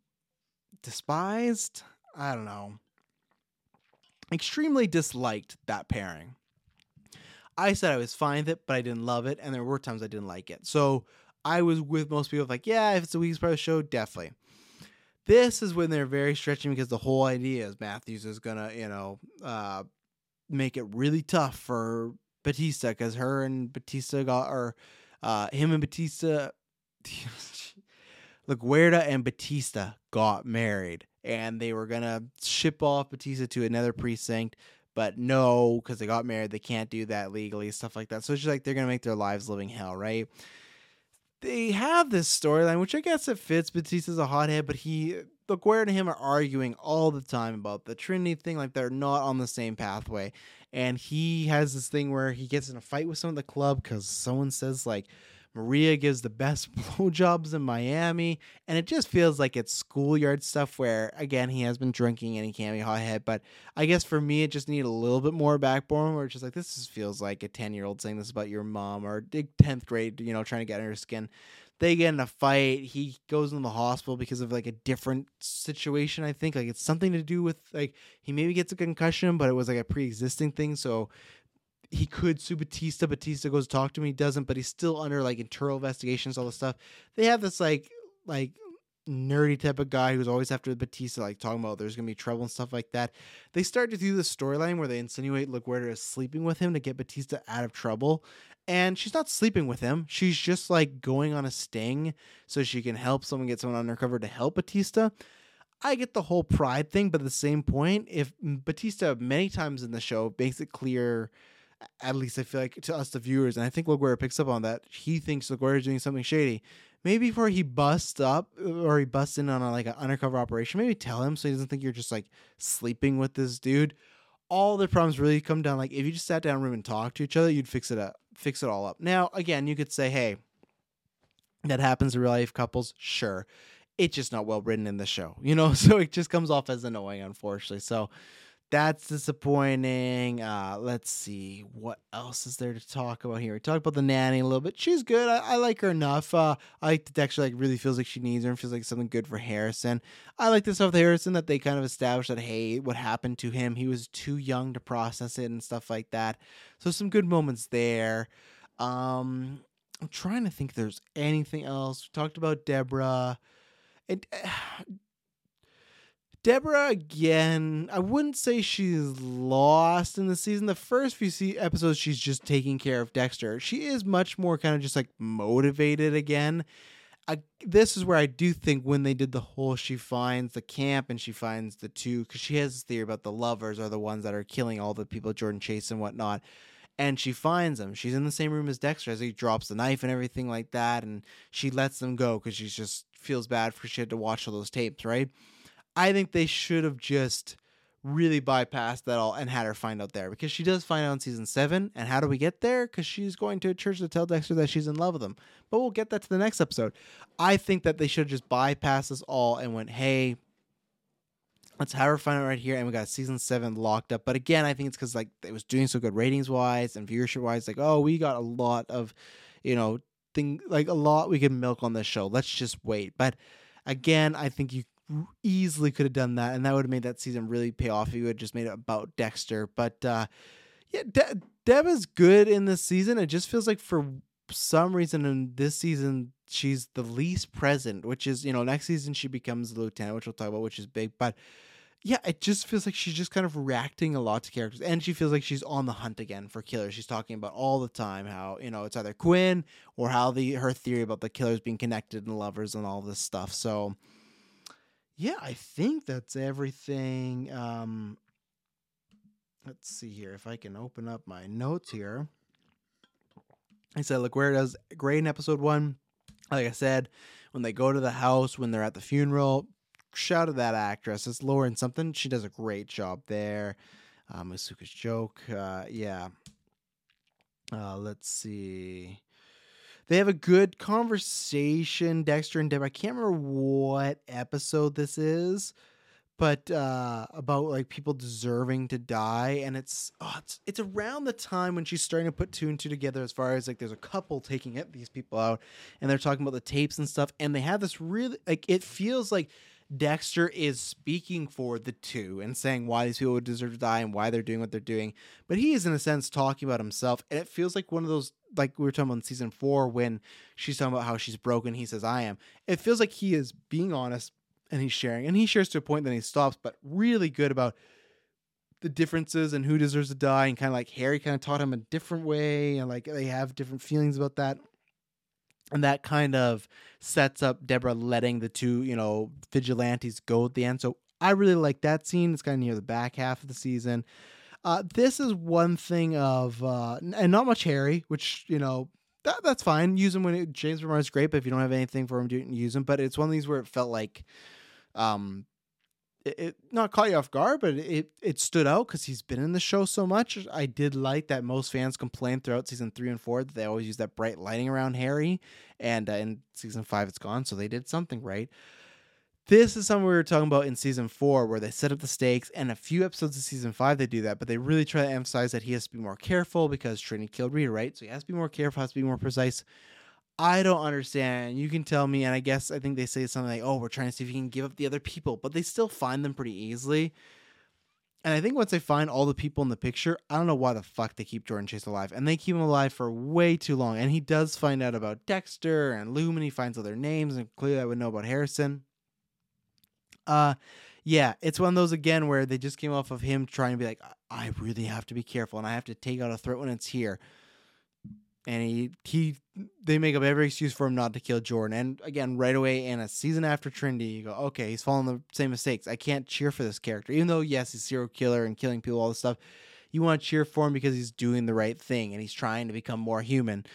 despised. I don't know. Extremely disliked that pairing. I said I was fine with it, but I didn't love it, and there were times I didn't like it. So I was with most people like, yeah, if it's a Weeks Pro show, definitely. This is when they're very stretching because the whole idea is Matthews is gonna, you know, uh, make it really tough for Batista because her and Batista got or uh, him and Batista, LaGuerta and Batista got married, and they were gonna ship off Batista to another precinct. But no, because they got married, they can't do that legally, stuff like that. So it's just like they're gonna make their lives living hell, right? They have this storyline, which I guess it fits. Batista's a hothead, but he, LaGuerta and him are arguing all the time about the Trinity thing, like they're not on the same pathway. And he has this thing where he gets in a fight with someone at the club because someone says like Maria gives the best blowjobs in Miami, and it just feels like it's schoolyard stuff. Where again, he has been drinking and he can't be hothead, but I guess for me, it just needed a little bit more backbone. Where it's just like this feels like a ten year old saying this about your mom or tenth grade, you know, trying to get under her skin. They get in a fight. He goes in the hospital because of like a different situation. I think like it's something to do with like he maybe gets a concussion, but it was like a pre existing thing. So he could sue Batista. Batista goes talk to him. He doesn't, but he's still under like internal investigations, all this stuff. They have this like like nerdy type of guy who's always after Batista, like talking about there's gonna be trouble and stuff like that. They start to do the storyline where they insinuate LaGuerta is sleeping with him to get Batista out of trouble. And she's not sleeping with him. She's just like going on a sting so she can help someone get someone undercover to help Batista. I get the whole pride thing, but at the same point, if mm, Batista many times in the show makes it clear at least I feel like to us the viewers, and I think LaGuerta picks up on that. He thinks LaGuerta is doing something shady. Maybe before he busts up uh, or he busts in on a, like an undercover operation, maybe tell him so he doesn't think you're just like sleeping with this dude. All the problems really come down like if you just sat down in a room and talked to each other, you'd fix it up, fix it all up. Now, again, you could say, hey, that happens to real life couples, sure. It's just not well written in the show, you know. So it just comes off as annoying, unfortunately. So that's disappointing. Uh, let's see what else is there to talk about here. We talked about the nanny a little bit. She's good. I, I like her enough. Uh, I like that Dexter like really feels like she needs her and feels like something good for Harrison. I like this stuff with Harrison that they kind of established that hey, what happened to him? He was too young to process it and stuff like that. So some good moments there. Um, I'm trying to think there's anything else. We talked about Deborah. And uh, Deborah again, I wouldn't say she's lost in the season. The first few episodes, she's just taking care of Dexter. She is much more kind of just like motivated again. I, this is where I do think when they did the whole, she finds the camp and she finds the two, because she has this theory about the lovers are the ones that are killing all the people, Jordan Chase and whatnot. And she finds them. She's in the same room as Dexter as he drops the knife and everything like that. And she lets them go because she just feels bad for she had to watch all those tapes, right? I think they should have just really bypassed that all and had her find out there because she does find out in season seven. And how do we get there? Because she's going to a church to tell Dexter that she's in love with him. But we'll get that to the next episode. I think that they should just bypassed this all and went, hey, let's have her find out right here. And we got season seven locked up. But again, I think it's because like it was doing so good ratings wise and viewership wise. Like, oh, we got a lot of, you know, thing like a lot we can milk on this show. Let's just wait. But again, I think you easily could have done that, and that would have made that season really pay off if you had just made it about Dexter. But uh, yeah, De- Deb is good in this season. It just feels like for some reason in this season she's the least present, which is you know next season she becomes the lieutenant, which we'll talk about, which is big. But yeah, it just feels like she's just kind of reacting a lot to characters, and she feels like she's on the hunt again for killers. She's talking about all the time how you know it's either Quinn or how the her theory about the killers being connected and lovers and all this stuff. So yeah, I think that's everything. Um, let's see here if I can open up my notes here. I said, look where it is. Great in episode one. Like I said, when they go to the house, when they're at the funeral, shout at that actress. It's Lauren something. She does a great job there. Uh, Masuka's joke. Uh, yeah. Uh, let's see. They have a good conversation, Dexter and Deb. I can't remember what episode this is, but uh, about like people deserving to die, and it's oh, it's it's around the time when she's starting to put two and two together. As far as like, there's a couple taking it, these people out, and they're talking about the tapes and stuff, and they have this really like it feels like Dexter is speaking for the two and saying why these people would deserve to die and why they're doing what they're doing. But he is, in a sense, talking about himself. And it feels like one of those, like we were talking about in season four, when she's talking about how she's broken. He says, I am. It feels like he is being honest and he's sharing. And he shares to a point, then he stops, but really good about the differences and who deserves to die. And kind of like Harry kind of taught him a different way. And like they have different feelings about that and that kind of sets up Deborah letting the two, you know, vigilantes go at the end. So I really like that scene. It's kind of near the back half of the season. Uh, this is one thing of, uh, and not much Harry, which you know that that's fine. Use him when it, James Remar is great, but if you don't have anything for him, do use him. But it's one of these where it felt like, um, it, it not caught you off guard, but it it stood out because he's been in the show so much. I did like that most fans complained throughout season three and four that they always use that bright lighting around Harry, and uh, in season five it's gone, so they did something right. This is something we were talking about in season four, where they set up the stakes, and a few episodes of season five they do that, but they really try to emphasize that he has to be more careful because Trinity killed Rita, right? So he has to be more careful, has to be more precise. I don't understand. You can tell me, and I guess I think they say something like, "Oh, we're trying to see if you can give up the other people," but they still find them pretty easily. And I think once they find all the people in the picture, I don't know why the fuck they keep Jordan Chase alive, and they keep him alive for way too long. And he does find out about Dexter and Lumen. He finds other names, and clearly I would know about Harrison. Uh, yeah, it's one of those again where they just came off of him trying to be like, I really have to be careful, and I have to take out a threat when it's here and he he they make up every excuse for him not to kill Jordan. And again, right away in a season after Trinity, you go, okay, he's following the same mistakes. I can't cheer for this character, even though yes, he's serial killer and killing people, all this stuff. You want to cheer for him because he's doing the right thing and he's trying to become more human.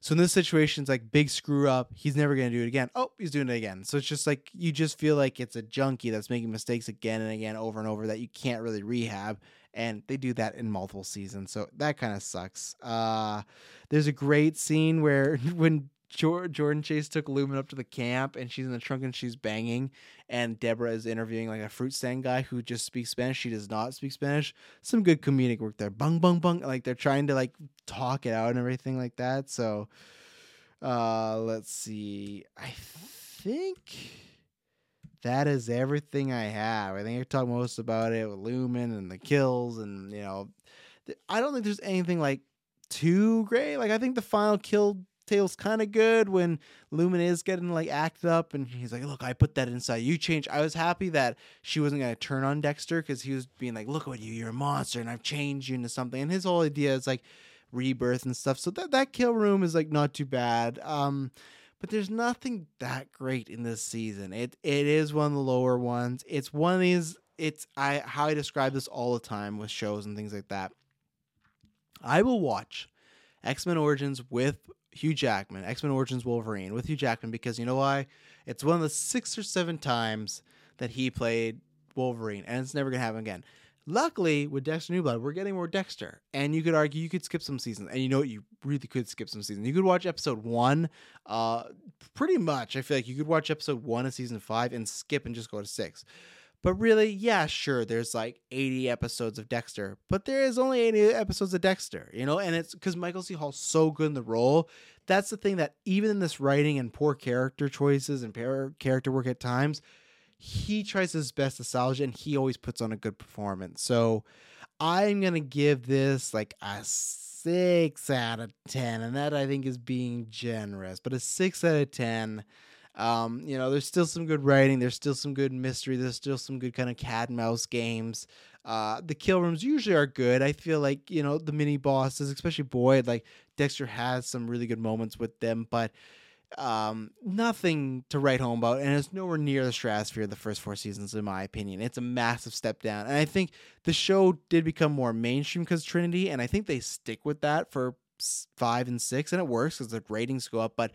So in this situation, it's like big screw up. He's never gonna do it again. Oh, he's doing it again. So it's just like you just feel like it's a junkie that's making mistakes again and again over and over that you can't really rehab and they do that in multiple seasons. So that kind of sucks. Uh, there's a great scene where when Jordan Chase took Lumen up to the camp and she's in the trunk and she's banging, and Deborah is interviewing like a fruit stand guy who just speaks Spanish. She does not speak Spanish. Some good comedic work there. Bung bung bung. Like they're trying to like talk it out and everything like that. So uh let's see. I think that is everything I have. I think I talked most about it with Lumen and the kills, and you know, I don't think there's anything like too great. Like I think the final kill tail's kind of good when Lumen is getting like acted up, and he's like, "Look, I put that inside you." Change. I was happy that she wasn't gonna turn on Dexter because he was being like, "Look at you, you're a monster, and I've changed you into something." And his whole idea is like rebirth and stuff. So that that kill room is like not too bad. Um, but there's nothing that great in this season. It it is one of the lower ones. It's one of these. It's I how I describe this all the time with shows and things like that. I will watch X Men Origins with Hugh Jackman, X Men Origins Wolverine with Hugh Jackman because you know why? It's one of the six or seven times that he played Wolverine, and it's never gonna happen again. Luckily, with Dexter New Blood, we're getting more Dexter, and you could argue you could skip some seasons, and you know what? You really could skip some seasons. You could watch episode one, uh, pretty much. I feel like you could watch episode one of season five and skip and just go to six. But really, yeah, sure, there's like 80 episodes of Dexter, but there is only 80 episodes of Dexter, you know, and it's because Michael C. Hall's so good in the role. That's the thing that even in this writing and poor character choices and character work at times, he tries his best to salvage and he always puts on a good performance. So I'm to give this like a six out of 10. And that I think is being generous, but a six out of 10. Um, you know, there's still some good writing, there's still some good mystery, there's still some good kind of cat and mouse games. Uh, the kill rooms usually are good. I feel like, you know, the mini bosses, especially Boyd, like Dexter has some really good moments with them, but um, nothing to write home about, and it's nowhere near the stratosphere of the first four seasons, in my opinion. It's a massive step down, and I think the show did become more mainstream because Trinity, and I think they stick with that for five and six, and it works because the ratings go up. But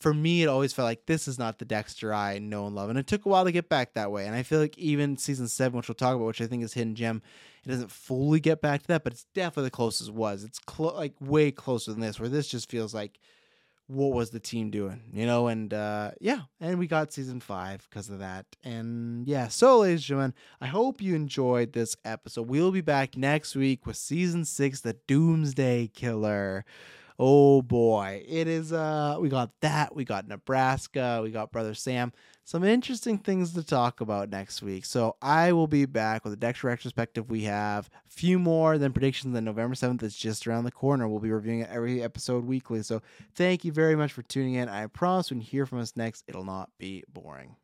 for me, it always felt like this is not the Dexter I know and love, and it took a while to get back that way. And I feel like even season seven, which we'll talk about, which I think is hidden gem, it doesn't fully get back to that, but it's definitely the closest it was. It's clo- like way closer than this, where this just feels like what was the team doing, you know? And uh, yeah, and we got season five because of that. And yeah, so ladies and gentlemen, I hope you enjoyed this episode. We'll be back next week with season six, The Doomsday Killer. Oh boy, it is. Uh, we got that. We got Nebraska. We got Brother Sam. Some interesting things to talk about next week. So I will be back with a Dexter retrospective. We have a few more than predictions. Then November seventh is just around the corner. We'll be reviewing it every episode weekly. So thank you very much for tuning in. I promise when you hear from us next, it'll not be boring.